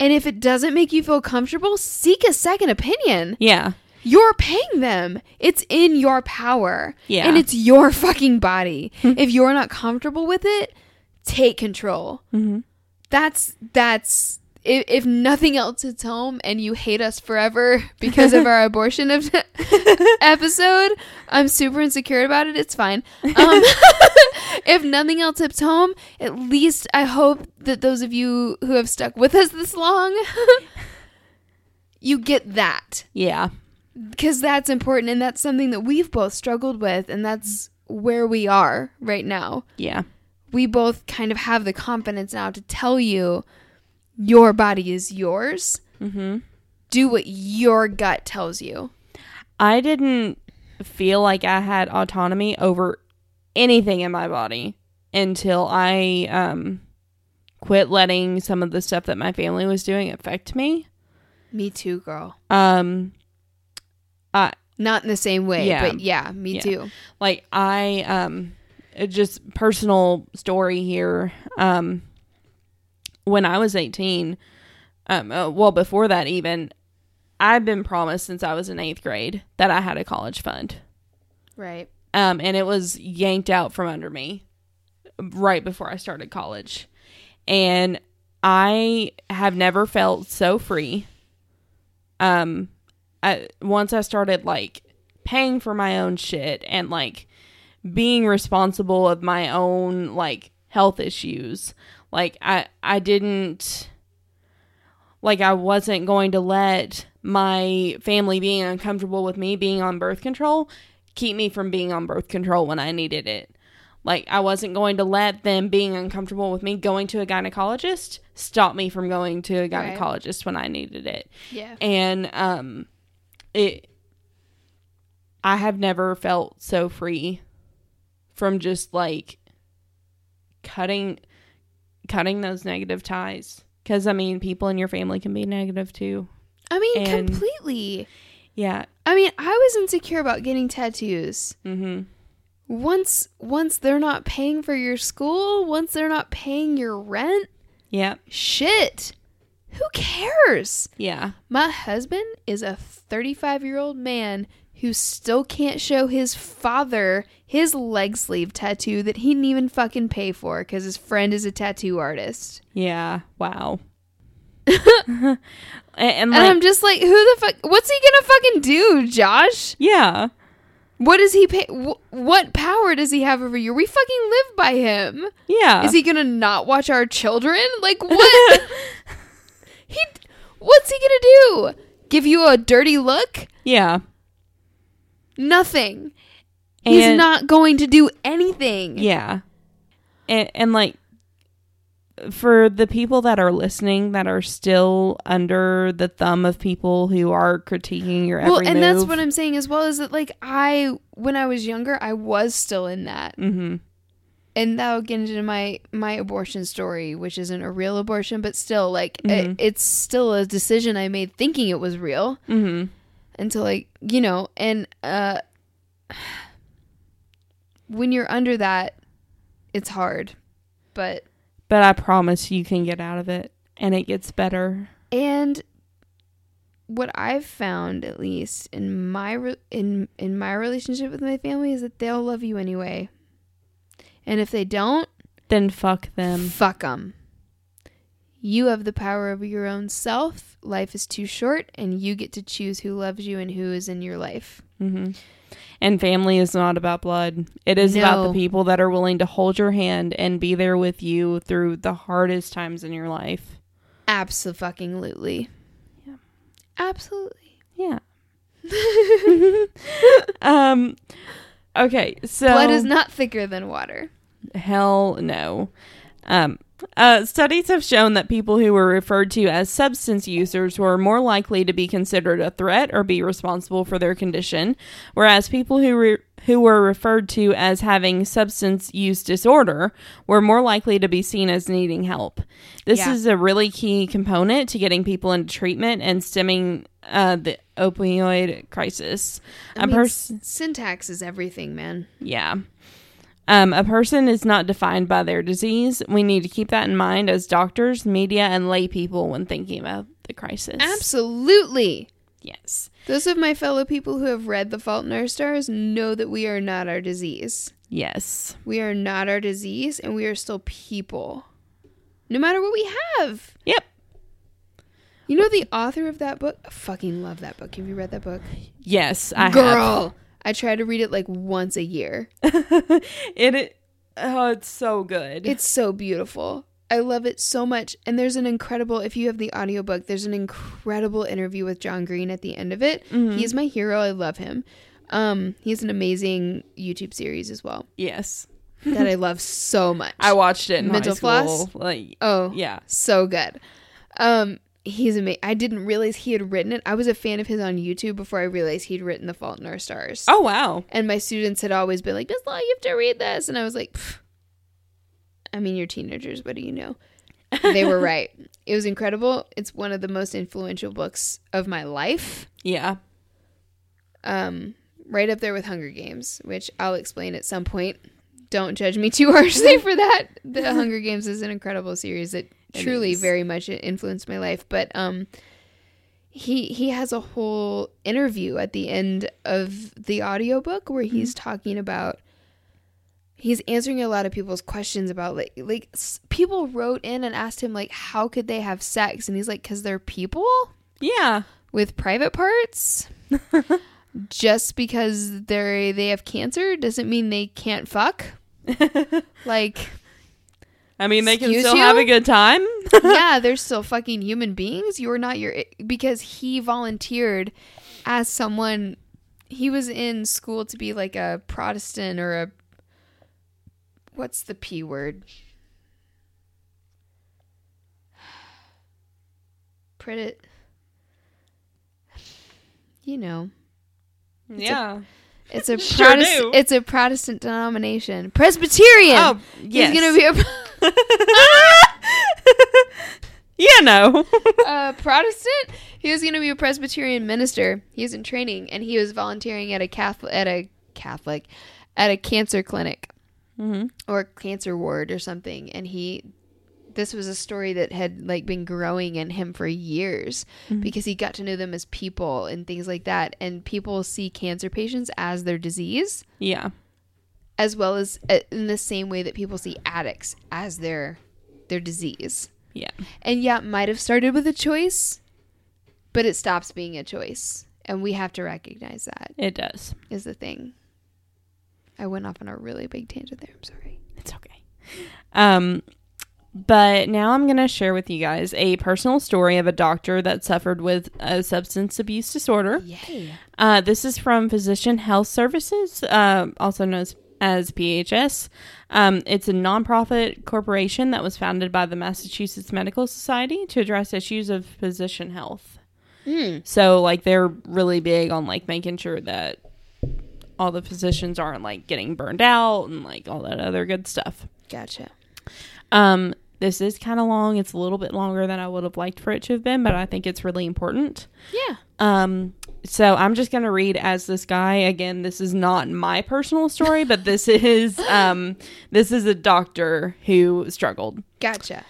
And if it doesn't make you feel comfortable, seek a second opinion. Yeah, You're paying them. It's in your power. Yeah. And it's your fucking body. [LAUGHS] if you're not comfortable with it, take control. mm-hmm. That's that's if, if nothing else it's home and you hate us forever [LAUGHS] because of our [LAUGHS] abortion of [LAUGHS] episode, I'm super insecure about it. It's fine. Um, if nothing else it's home, at least I hope that those of you who have stuck with us this long, you get that yeah, because that's important and that's something that we've both struggled with and that's where we are right now yeah. we both kind of have the confidence now to tell you your body is yours Mm-hmm. do what your gut tells you. I didn't feel like I had autonomy over anything in my body until I um quit letting some of the stuff that my family was doing affect me. Me too, girl. Um I Not in the same way, Yeah. but yeah, me Yeah. too. like I um it just personal story here. Um when I was 18, um uh, well before that even I've been promised since I was in 8th grade that I had a college fund. Right. um, and it was yanked out from under me right before I started college. And I have never felt so free. Um, I, once I started like paying for my own shit and like being responsible of my own like health issues, like I I didn't like I wasn't going to let my family being uncomfortable with me being on birth control keep me from being on birth control when I needed it. Like I wasn't going to let them being uncomfortable with me going to a gynecologist stop me from going to a Right. gynecologist when I needed it. Yeah. And um it I have never felt so free from just like cutting cutting those negative ties cuz I mean people in your family can be negative too. I mean, And- completely. Yeah. I mean, I was insecure about getting tattoos. Mhm. Once once they're not paying for your school, once they're not paying your rent, Yeah. shit. Who cares? Yeah. My husband is a 35 year old man who still can't show his father his leg sleeve tattoo that he didn't even fucking pay for because his friend is a tattoo artist. Yeah. Wow. [LAUGHS] and, and And I'm just like, who the fuck? What's he gonna fucking do, Josh? yeah. What does he pay? Wh- what power does he have over you? We fucking live by him. Yeah. Is he gonna not watch our children? Like what? [LAUGHS] he, what's he gonna do? Give you a dirty look? yeah. Nothing. He's not going to do anything. Yeah. And and like for the people that are listening that are still under the thumb of people who are critiquing your every Well, and that's what I'm saying as well is that like I when I was younger, I was still in that. mm-hmm. and that'll get into my my abortion story which isn't a real abortion but still like Mhm. it, it's still a decision i made thinking it was real Mhm. Until like you know and uh when you're under that it's hard but But I promise you can get out of it and it gets better. and what i've found at least in my re- in in my relationship with my family is that they'll love you anyway and if they don't Then fuck them. Fuck them. You have the power over your own self. Life is too short, and you get to choose who loves you and who is in your life. Mhm. And family is not about blood. It is about the people that are willing to hold your hand and be there with you through the hardest times in your life. Absolutely. Yeah. Absolutely. Yeah. [LAUGHS] [LAUGHS] um okay, so Blood is not thicker than water. hell no. Um uh, studies have shown that people who were referred to as substance users were more likely to be considered a threat or be responsible for their condition, whereas people who re- who were referred to as having substance use disorder were more likely to be seen as needing help. This Yeah. is a really key component to getting people into treatment and stemming uh, the opioid crisis. I A mean, person s- syntax is everything, man. yeah. Um, a person is not defined by their disease. We need to keep that in mind as doctors, media, and lay people when thinking about the crisis. Absolutely. Yes. Those of my fellow people who have read The Fault in Our Stars know that we are not our disease. Yes. We are not our disease, and we are still people. No matter what we have. Yep. You know the author of that book? I fucking love that book. Have you read that book? Yes, I Girl. I try to read it like once a year. [LAUGHS] it, it. Oh, it's so good. It's so beautiful. I love it so much. And there's an incredible, if you have the audiobook, there's an incredible interview with John Green at the end of it. Mhm. He's my hero. I love him. Um, he has an amazing YouTube series as well yes. that I [LAUGHS] love so much. I watched it in Mental floss? school. Like, oh, yeah. so good. Um, he's amazing. I didn't realize he had written it. I was a fan of his on YouTube before I realized he'd written The Fault in Our Stars. Oh wow. And my students had always been like, Miss Law, you have to read this. And I was like, "Pff, I mean, you're teenagers. What do you know? They were [LAUGHS] right. It was incredible. It's one of the most influential books of my life. Yeah. Um, right up there with Hunger Games, which I'll explain at some point. Don't judge me too [LAUGHS] harshly for that. The [LAUGHS] Hunger Games is an incredible series that It truly is. very much influenced my life. But um, he he has a whole interview at the end of the audiobook where he's talking about he's answering a lot of people's questions about like like s- people wrote in and asked him like how could they have sex and he's like cuz they're people Yeah. with private parts [LAUGHS] just because they're they have cancer doesn't mean they can't fuck [LAUGHS] like I mean, they can Excuse still you? have a good time. [LAUGHS] yeah they're still fucking human beings you're not your because he volunteered as someone he was in school to be like a protestant or a what's the p word Prit- you know yeah. It's a [LAUGHS] Sure Protest- do. it's a Protestant denomination. Presbyterian. Oh, yes. He's gonna be a, [LAUGHS] you know. [LAUGHS] a Protestant. He was gonna be a Presbyterian minister. He was in training, and he was volunteering at a Catholic at a Catholic at a cancer clinic hmm or cancer ward or something. And he, this was a story that had like been growing in him for years because he got to know them as people and things like that. And people see cancer patients as their disease. Yeah. as well as uh, in the same way that people see addicts as their their disease. Yeah. And yeah, it might have started with a choice, but it stops being a choice, and we have to recognize that It does. is the thing. I went off on a really big tangent there. I'm sorry. It's okay. Um, but now I'm going to share with you guys a personal story of a doctor that suffered with a substance abuse disorder. Yay! Uh, this is from Physician Health Services, uh, also known as, as PHS. Um, it's a nonprofit corporation that was founded by the Massachusetts Medical Society to address issues of physician health. Mm. So, like, they're really big on like making sure that all the physicians aren't like getting burned out and like all that other good stuff. Gotcha. Um, this is kind of long. It's a little bit longer than I would have liked for it to have been, but I think it's really important. Yeah. Um, so I'm just gonna read as this guy again. This is not my personal story, but [LAUGHS] this is um, this is a doctor who struggled. Gotcha.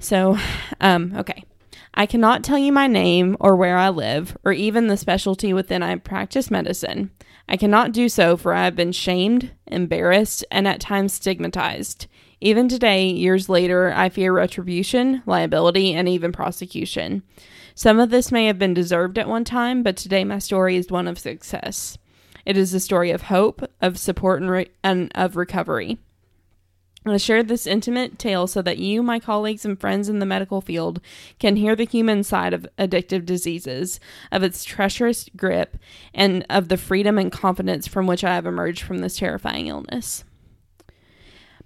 So, um, okay. I cannot tell you my name or where I live or even the specialty within I practice medicine. I cannot do so for I have been shamed, embarrassed, and at times stigmatized. Even today, years later, I fear retribution, liability, and even prosecution. Some of this may have been deserved at one time, but today my story is one of success. It is a story of hope, of support, and, re- and of recovery. I share this intimate tale so that you, my colleagues, and friends in the medical field can hear the human side of addictive diseases, of its treacherous grip, and of the freedom and confidence from which I have emerged from this terrifying illness.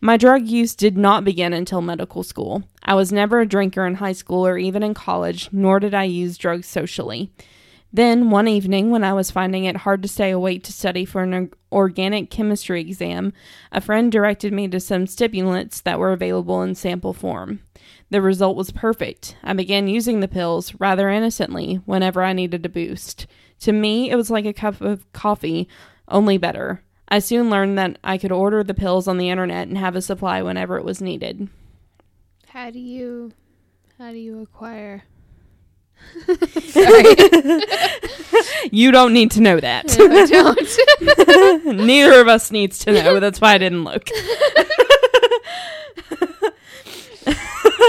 My drug use did not begin until medical school. I was never a drinker in high school or even in college, nor did I use drugs socially. Then, one evening, when I was finding it hard to stay awake to study for an organic chemistry exam, a friend directed me to some stimulants that were available in sample form. The result was perfect. I began using the pills rather innocently whenever I needed a boost. To me, it was like a cup of coffee, only better. I soon learned that I could order the pills on the internet and have a supply whenever it was needed. How do you how do you acquire? Sorry, [LAUGHS] You don't need to know that. I don't. [LAUGHS] Neither of us needs to know. That's why I didn't look. [LAUGHS]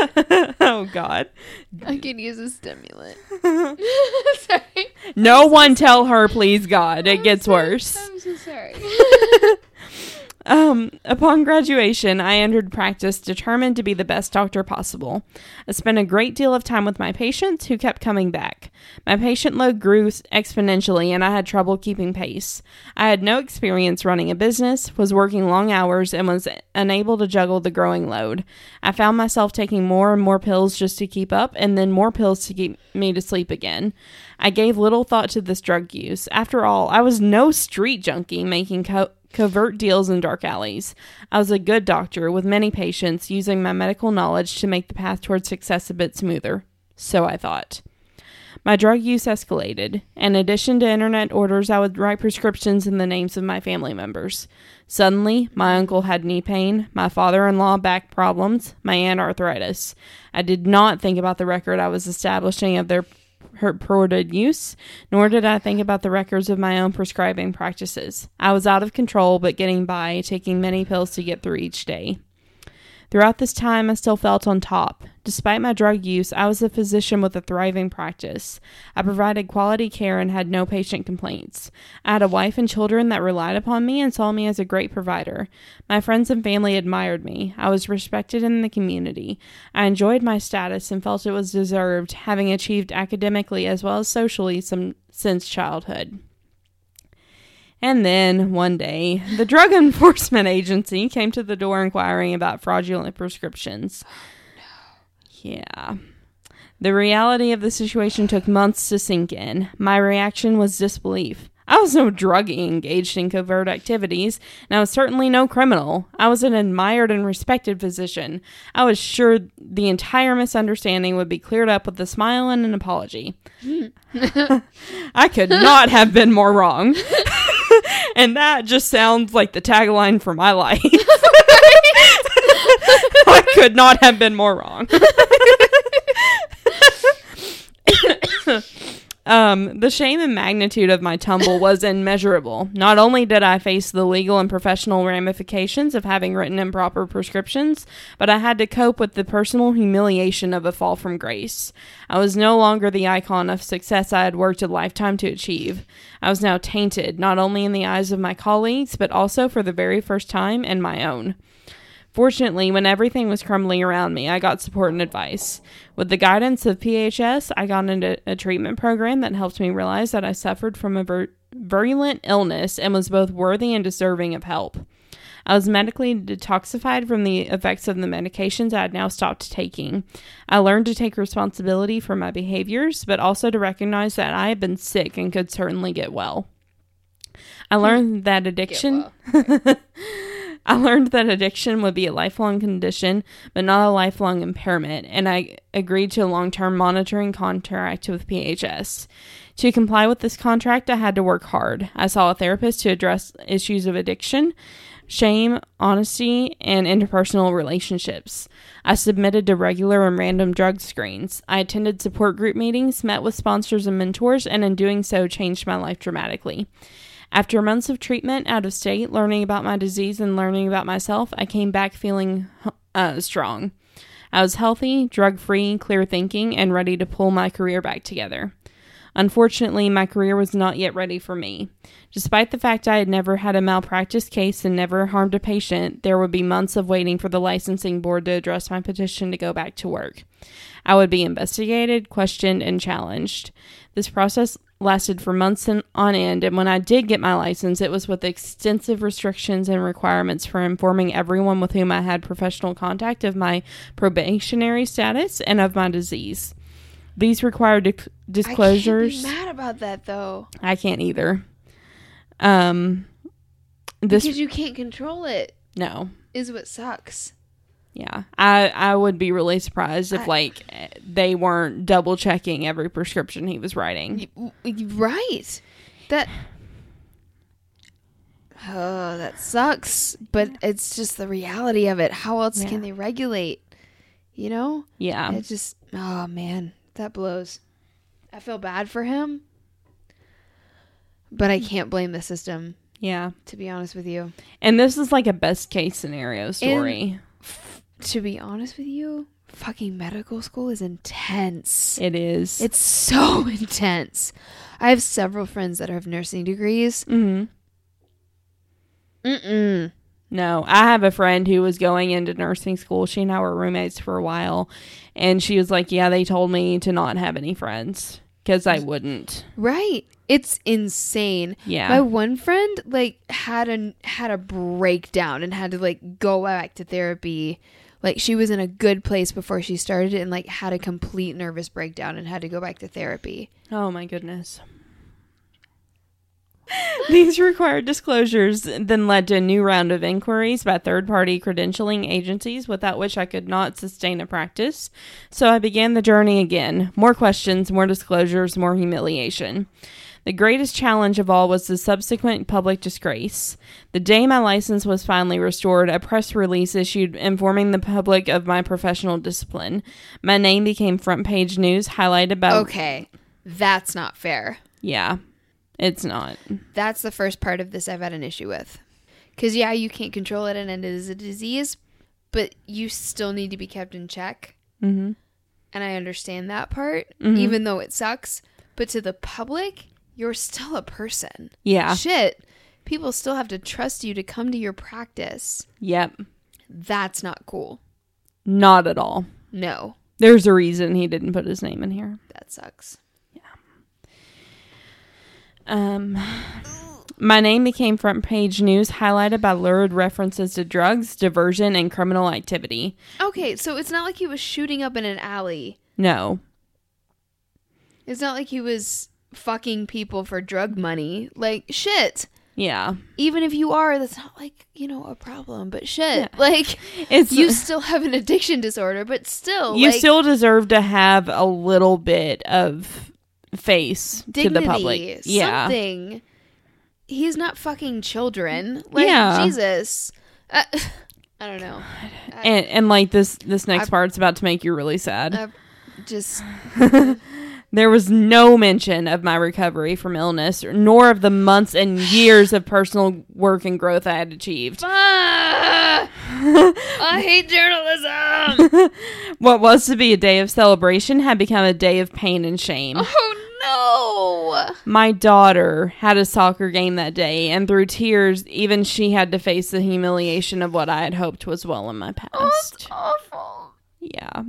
[LAUGHS] oh God! I could use a stimulant. [LAUGHS] [LAUGHS] sorry. No one tell her, please God. It I'm gets so- worse. I'm so sorry. Um, upon graduation, I entered practice determined to be the best doctor possible. I spent a great deal of time with my patients who kept coming back. My patient load grew exponentially and I had trouble keeping pace. I had no experience running a business, was working long hours, and was unable to juggle the growing load. I found myself taking more and more pills just to keep up and then more pills to keep me to sleep again. I gave little thought to this drug use. After all, I was no street junkie making co- covert deals in dark alleys. I was a good doctor with many patients, using my medical knowledge to make the path toward success a bit smoother. So I thought. My drug use escalated. In addition to internet orders, I would write prescriptions in the names of my family members. Suddenly, my uncle had knee pain, my father in law back problems, my aunt arthritis. I did not think about the record I was establishing of their purported use, nor did I think about the records of my own prescribing practices. I was out of control, but getting by, taking many pills to get through each day. Throughout this time, I still felt on top. Despite my drug use, I was a physician with a thriving practice. I provided quality care and had no patient complaints. I had a wife and children that relied upon me and saw me as a great provider. My friends and family admired me. I was respected in the community. I enjoyed my status and felt it was deserved, having achieved academically as well as socially some, since childhood. And then one day, the Drug [LAUGHS] Enforcement Agency came to the door inquiring about fraudulent prescriptions. Yeah. The reality of the situation took months to sink in. My reaction was disbelief. I was no druggie engaged in covert activities, and I was certainly no criminal. I was an admired and respected physician. I was sure the entire misunderstanding would be cleared up with a smile and an apology. Hmm. [LAUGHS] [LAUGHS] I could not have been more wrong. [LAUGHS] and that just sounds like the tagline for my life. [LAUGHS] I could not have been more wrong. [LAUGHS] Um, the shame and magnitude of my tumble was immeasurable. Not only did I face the legal and professional ramifications of having written improper prescriptions, but I had to cope with the personal humiliation of a fall from grace. I was no longer the icon of success I had worked a lifetime to achieve. I was now tainted, not only in the eyes of my colleagues, but also for the very first time in my own. Fortunately, when everything was crumbling around me, I got support and advice. With the guidance of PHS, I got into a treatment program that helped me realize that I suffered from a vir- virulent illness and was both worthy and deserving of help. I was medically detoxified from the effects of the medications I had now stopped taking. I learned to take responsibility for my behaviors, but also to recognize that I had been sick and could certainly get well. I learned that addiction. Well. [LAUGHS] I learned that addiction would be a lifelong condition, but not a lifelong impairment, and I agreed to a long term monitoring contract with PHS. To comply with this contract, I had to work hard. I saw a therapist to address issues of addiction, shame, honesty, and interpersonal relationships. I submitted to regular and random drug screens. I attended support group meetings, met with sponsors and mentors, and in doing so, changed my life dramatically. After months of treatment out of state, learning about my disease and learning about myself, I came back feeling uh, strong. I was healthy, drug free, clear thinking, and ready to pull my career back together. Unfortunately, my career was not yet ready for me. Despite the fact I had never had a malpractice case and never harmed a patient, there would be months of waiting for the licensing board to address my petition to go back to work. I would be investigated, questioned, and challenged. This process lasted for months on end, and when I did get my license, it was with extensive restrictions and requirements for informing everyone with whom I had professional contact of my probationary status and of my disease. These required disclosures. I can't be mad about that though. I can't either. Um, this because you can't control it. No, is what sucks. Yeah, I I would be really surprised if I, like they weren't double checking every prescription he was writing. Right. That. Oh, that sucks. But it's just the reality of it. How else yeah. can they regulate? You know? Yeah. It just. Oh man, that blows. I feel bad for him, but I can't blame the system. Yeah. To be honest with you. And this is like a best case scenario story. And to be honest with you, fucking medical school is intense. It is. It's so [LAUGHS] intense. I have several friends that have nursing degrees. Mm-hmm. Mm-mm. No, I have a friend who was going into nursing school. She and I were roommates for a while, and she was like, "Yeah, they told me to not have any friends because I wouldn't." Right. It's insane. Yeah, My one friend like had a had a breakdown and had to like go back to therapy. Like she was in a good place before she started and like had a complete nervous breakdown and had to go back to therapy. Oh my goodness. These required disclosures then led to a new round of inquiries by third party credentialing agencies, without which I could not sustain a practice. So I began the journey again. More questions, more disclosures, more humiliation. The greatest challenge of all was the subsequent public disgrace. The day my license was finally restored, a press release issued informing the public of my professional discipline. My name became front page news, highlighted by. Okay. That's not fair. Yeah, it's not. That's the first part of this I've had an issue with. Cuz yeah, you can't control it and it is a disease, but you still need to be kept in check. Mm-hmm. And I understand that part, Mhm. even though it sucks. But to the public, you're still a person. Yeah. Shit. People still have to trust you to come to your practice. Yep. That's not cool. Not at all. No, There's a reason he didn't put his name in here. that sucks. Yeah. Um, my name became front page news, highlighted by lurid references to drugs, diversion, and criminal activity. Okay, so it's not like he was shooting up in an alley. No. It's not like he was fucking people for drug money. Like, shit. Yeah. Even if you are, that's not like, you know, a problem. But shit. Yeah. Like, [LAUGHS] It's you still have an addiction disorder, but still. you like, still deserve to have a little bit of face dignity, to the public. Yeah. Something. He's not fucking children. Like, Yeah. Jesus. Uh, [SIGHS] I don't know. I- And and like this this next I- part's about to make you really sad. I just. [LAUGHS] There was no mention of my recovery from illness, nor of the months and [SIGHS] years of personal work and growth I had achieved. Ah! I hate journalism. [LAUGHS] What was to be a day of celebration had become a day of pain and shame. oh no. My daughter had a soccer game that day, and through tears, even she had to face the humiliation of what I had hoped was well in my past. Oh, past. awful. Yeah.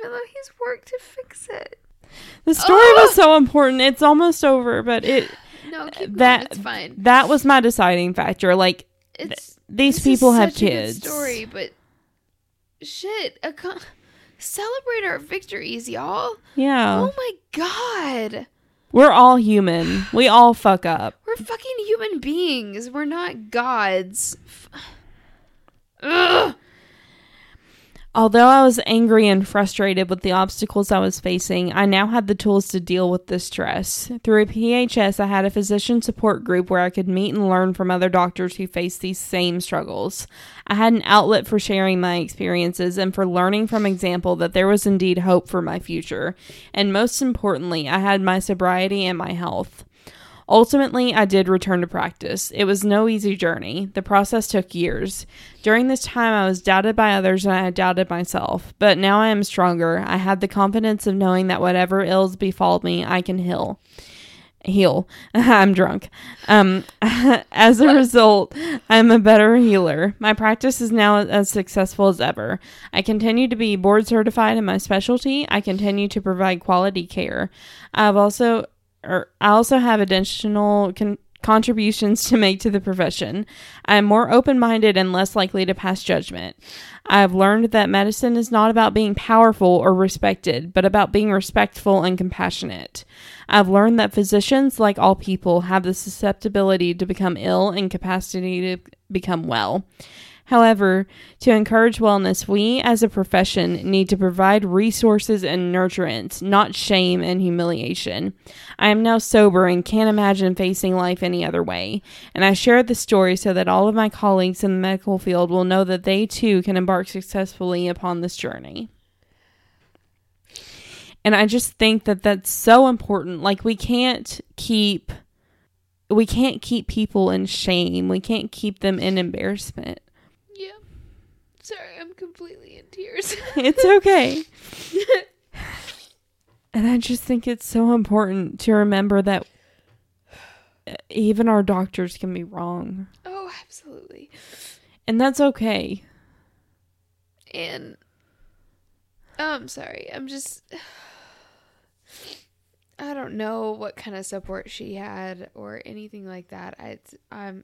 Even though he's worked to fix it. The story was oh! so important. It's almost over, but it No, that It's fine. that was my deciding factor. Like It's these people have such a good kids. story, but shit, a co- celebrate our victories, y'all. Yeah. Oh my god. We're all human. We all fuck up. We're fucking human beings. We're not gods. Ugh. Although I was angry and frustrated with the obstacles I was facing, I now had the tools to deal with the stress. Through PHS, I had a physician support group where I could meet and learn from other doctors who faced these same struggles. I had an outlet for sharing my experiences and for learning from example that there was indeed hope for my future. And most importantly, I had my sobriety and my health. Ultimately, I did return to practice. It was no easy journey. The process took years. During this time, I was doubted by others and I had doubted myself. But now I am stronger. I have the confidence of knowing that whatever ills befall me, I can heal. Heal. [LAUGHS] I'm drunk. Um, [LAUGHS] as a result, I'm a better healer. My practice is now as successful as ever. I continue to be board certified in my specialty. I continue to provide quality care. I've also or I also have additional con- contributions to make to the profession. I am more open minded and less likely to pass judgment. I have learned that medicine is not about being powerful or respected, but about being respectful and compassionate. I've learned that physicians, like all people, have the susceptibility to become ill and capacity to become well. However, to encourage wellness, we as a profession need to provide resources and nurturance, not shame and humiliation. I am now sober and can't imagine facing life any other way. And I share this story so that all of my colleagues in the medical field will know that they too can embark successfully upon this journey. And I just think that that's so important. Like, we can't keep. We can't keep people in shame. We can't keep them in embarrassment. Sorry, I'm completely in tears. [LAUGHS] It's okay. [LAUGHS] and I just think it's so important to remember that uh, even our doctors can be wrong. Oh, absolutely. And that's okay. And oh, I'm sorry. I'm just [SIGHS] I don't know what kind of support she had or anything like that. I I'm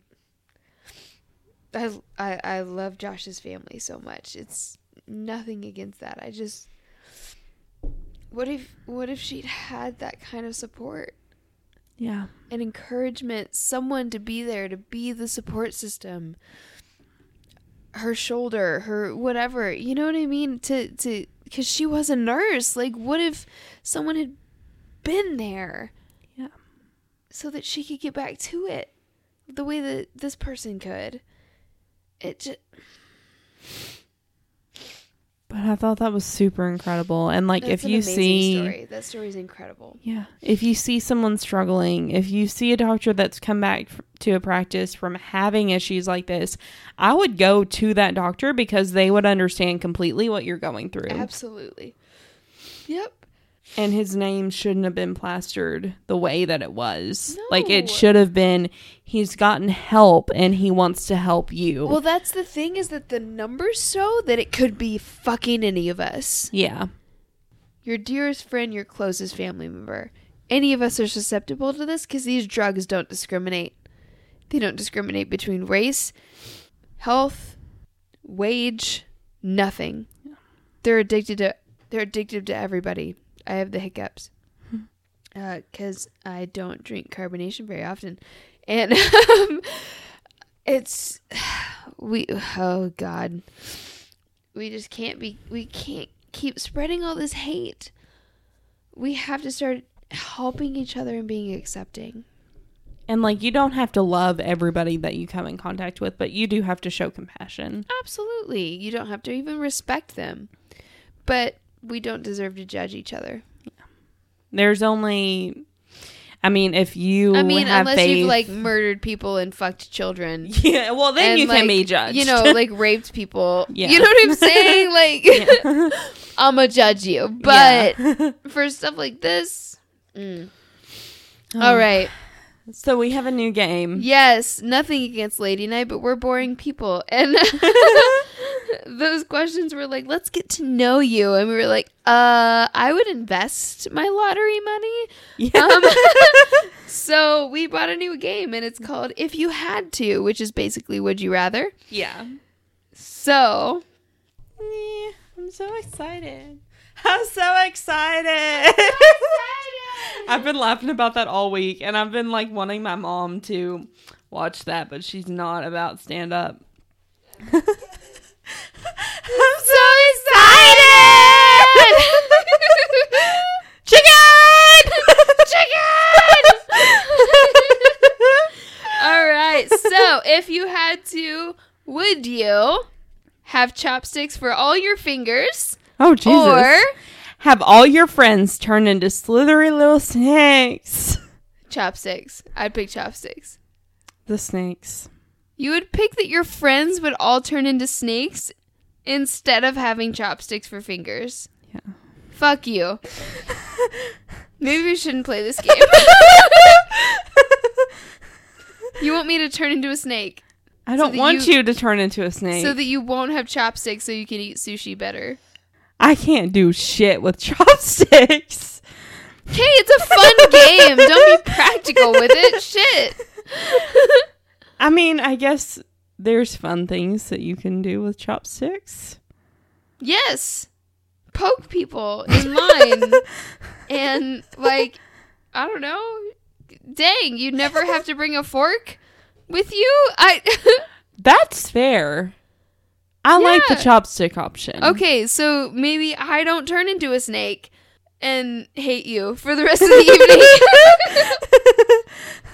I I I love Josh's family so much. It's nothing against that. I just what if what if she'd had that kind of support? Yeah. and encouragement, someone to be there to be the support system. Her shoulder, her whatever, you know what I mean? To to because she was a nurse. Like, what if someone had been there? Yeah. So that she could get back to it, the way that this person could. It just But I thought that was super incredible. And like that's if an you see story. that story is incredible. Yeah. If you see someone struggling, if you see a doctor that's come back to a practice from having issues like this, I would go to that doctor because they would understand completely what you're going through. Absolutely. Yep. And his name shouldn't have been plastered the way that it was. Like it should have been he's gotten help and he wants to help you. Well, that's the thing is that the numbers show that it could be fucking any of us. yeah. your dearest friend, your closest family member. Any of us are susceptible to this because these drugs don't discriminate. They don't discriminate between race, health, wage, nothing. They're addicted to. They're addicted to everybody. I have the hiccups because I don't drink carbonation very often, and [LAUGHS] um, it's [SIGHS] we. Oh God, we just can't be. We can't keep spreading all this hate. We have to start helping each other and being accepting. And like you don't have to love everybody that you come in contact with, but you do have to show compassion. Absolutely. You don't have to even respect them. But we don't deserve to judge each other. There's only I mean, if you I mean, unless faith, you've like murdered people and fucked children. [LAUGHS] Yeah, well then and, you can like, be judged. You know, like [LAUGHS] raped people. Yeah. You know what I'm [LAUGHS] saying? Like Yeah. I'm gonna judge you. But Yeah. for stuff like this, mm. Oh. all right. So we have a new game. Yes, nothing against Lady Night, but we're boring people. And [LAUGHS] those questions were like, let's get to know you. And we were like, uh, I would invest my lottery money. Yeah. Um, [LAUGHS] [LAUGHS] so we bought a new game and it's called If You Had To, which is basically Would You Rather. yeah. So Yeah, I'm so excited. I'm so excited. I've been laughing about that all week, and I've been like wanting my mom to watch that, but she's not about stand up. I'm so excited! [LAUGHS] Chicken! Chicken! All right. So, if you had to, would you have chopsticks for all your fingers Oh Jesus! or have all your friends turn into slithery little snakes. chopsticks? I'd pick chopsticks. The snakes. You would pick that your friends would all turn into snakes instead of having chopsticks for fingers. Yeah. Fuck you. [LAUGHS] Maybe we shouldn't play this [LAUGHS] game. you want me to turn into a snake I don't that want you- you to turn into a snake. so that you won't have chopsticks so you can eat sushi better. I can't do shit with [LAUGHS] chopsticks. Okay, it's a fun game. Don't be practical with it. Shit. I mean, I guess there's fun things that you can do with chopsticks. yes. Poke people in line. [LAUGHS] and, like, I don't know. Dang, you never have to bring a fork with you? I. [LAUGHS] That's fair. I like the chopstick option. okay, so maybe I don't turn into a snake and hate you for the rest of the evening. [LAUGHS]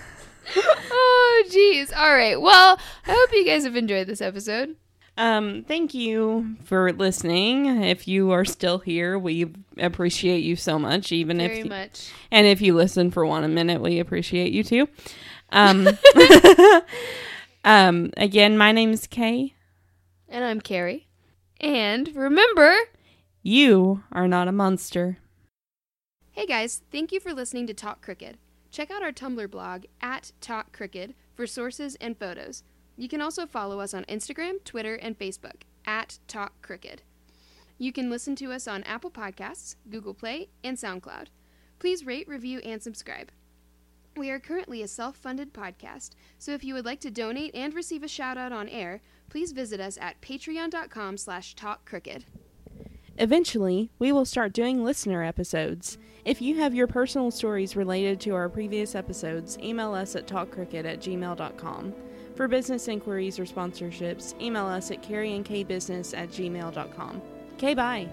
oh, jeez. All right. Well, I hope you guys have enjoyed this episode. Um, thank you for listening. If you are still here, we appreciate you so much. Even Very if much. and if you listen for one a minute, we appreciate you too. Um, [LAUGHS] [LAUGHS] um, again, my name's Kay. And I'm Carrie. And remember, You are not a monster. hey guys, thank you for listening to Talk Crooked. Check out our Tumblr blog at Talk Crooked for sources and photos. You can also follow us on Instagram, Twitter, and Facebook at Talk Crooked. You can listen to us on Apple Podcasts, Google Play, and SoundCloud. Please rate, review, and subscribe. We are currently a self-funded podcast, so if you would like to donate and receive a shout-out on air, please visit us at patreon.com slash talkcrooked. Eventually, we will start doing listener episodes. If you have your personal stories related to our previous episodes, email us at talkcrooked at gmail.com. For business inquiries or sponsorships, email us at carrieandkbusiness at gmail.com. Okay, bye.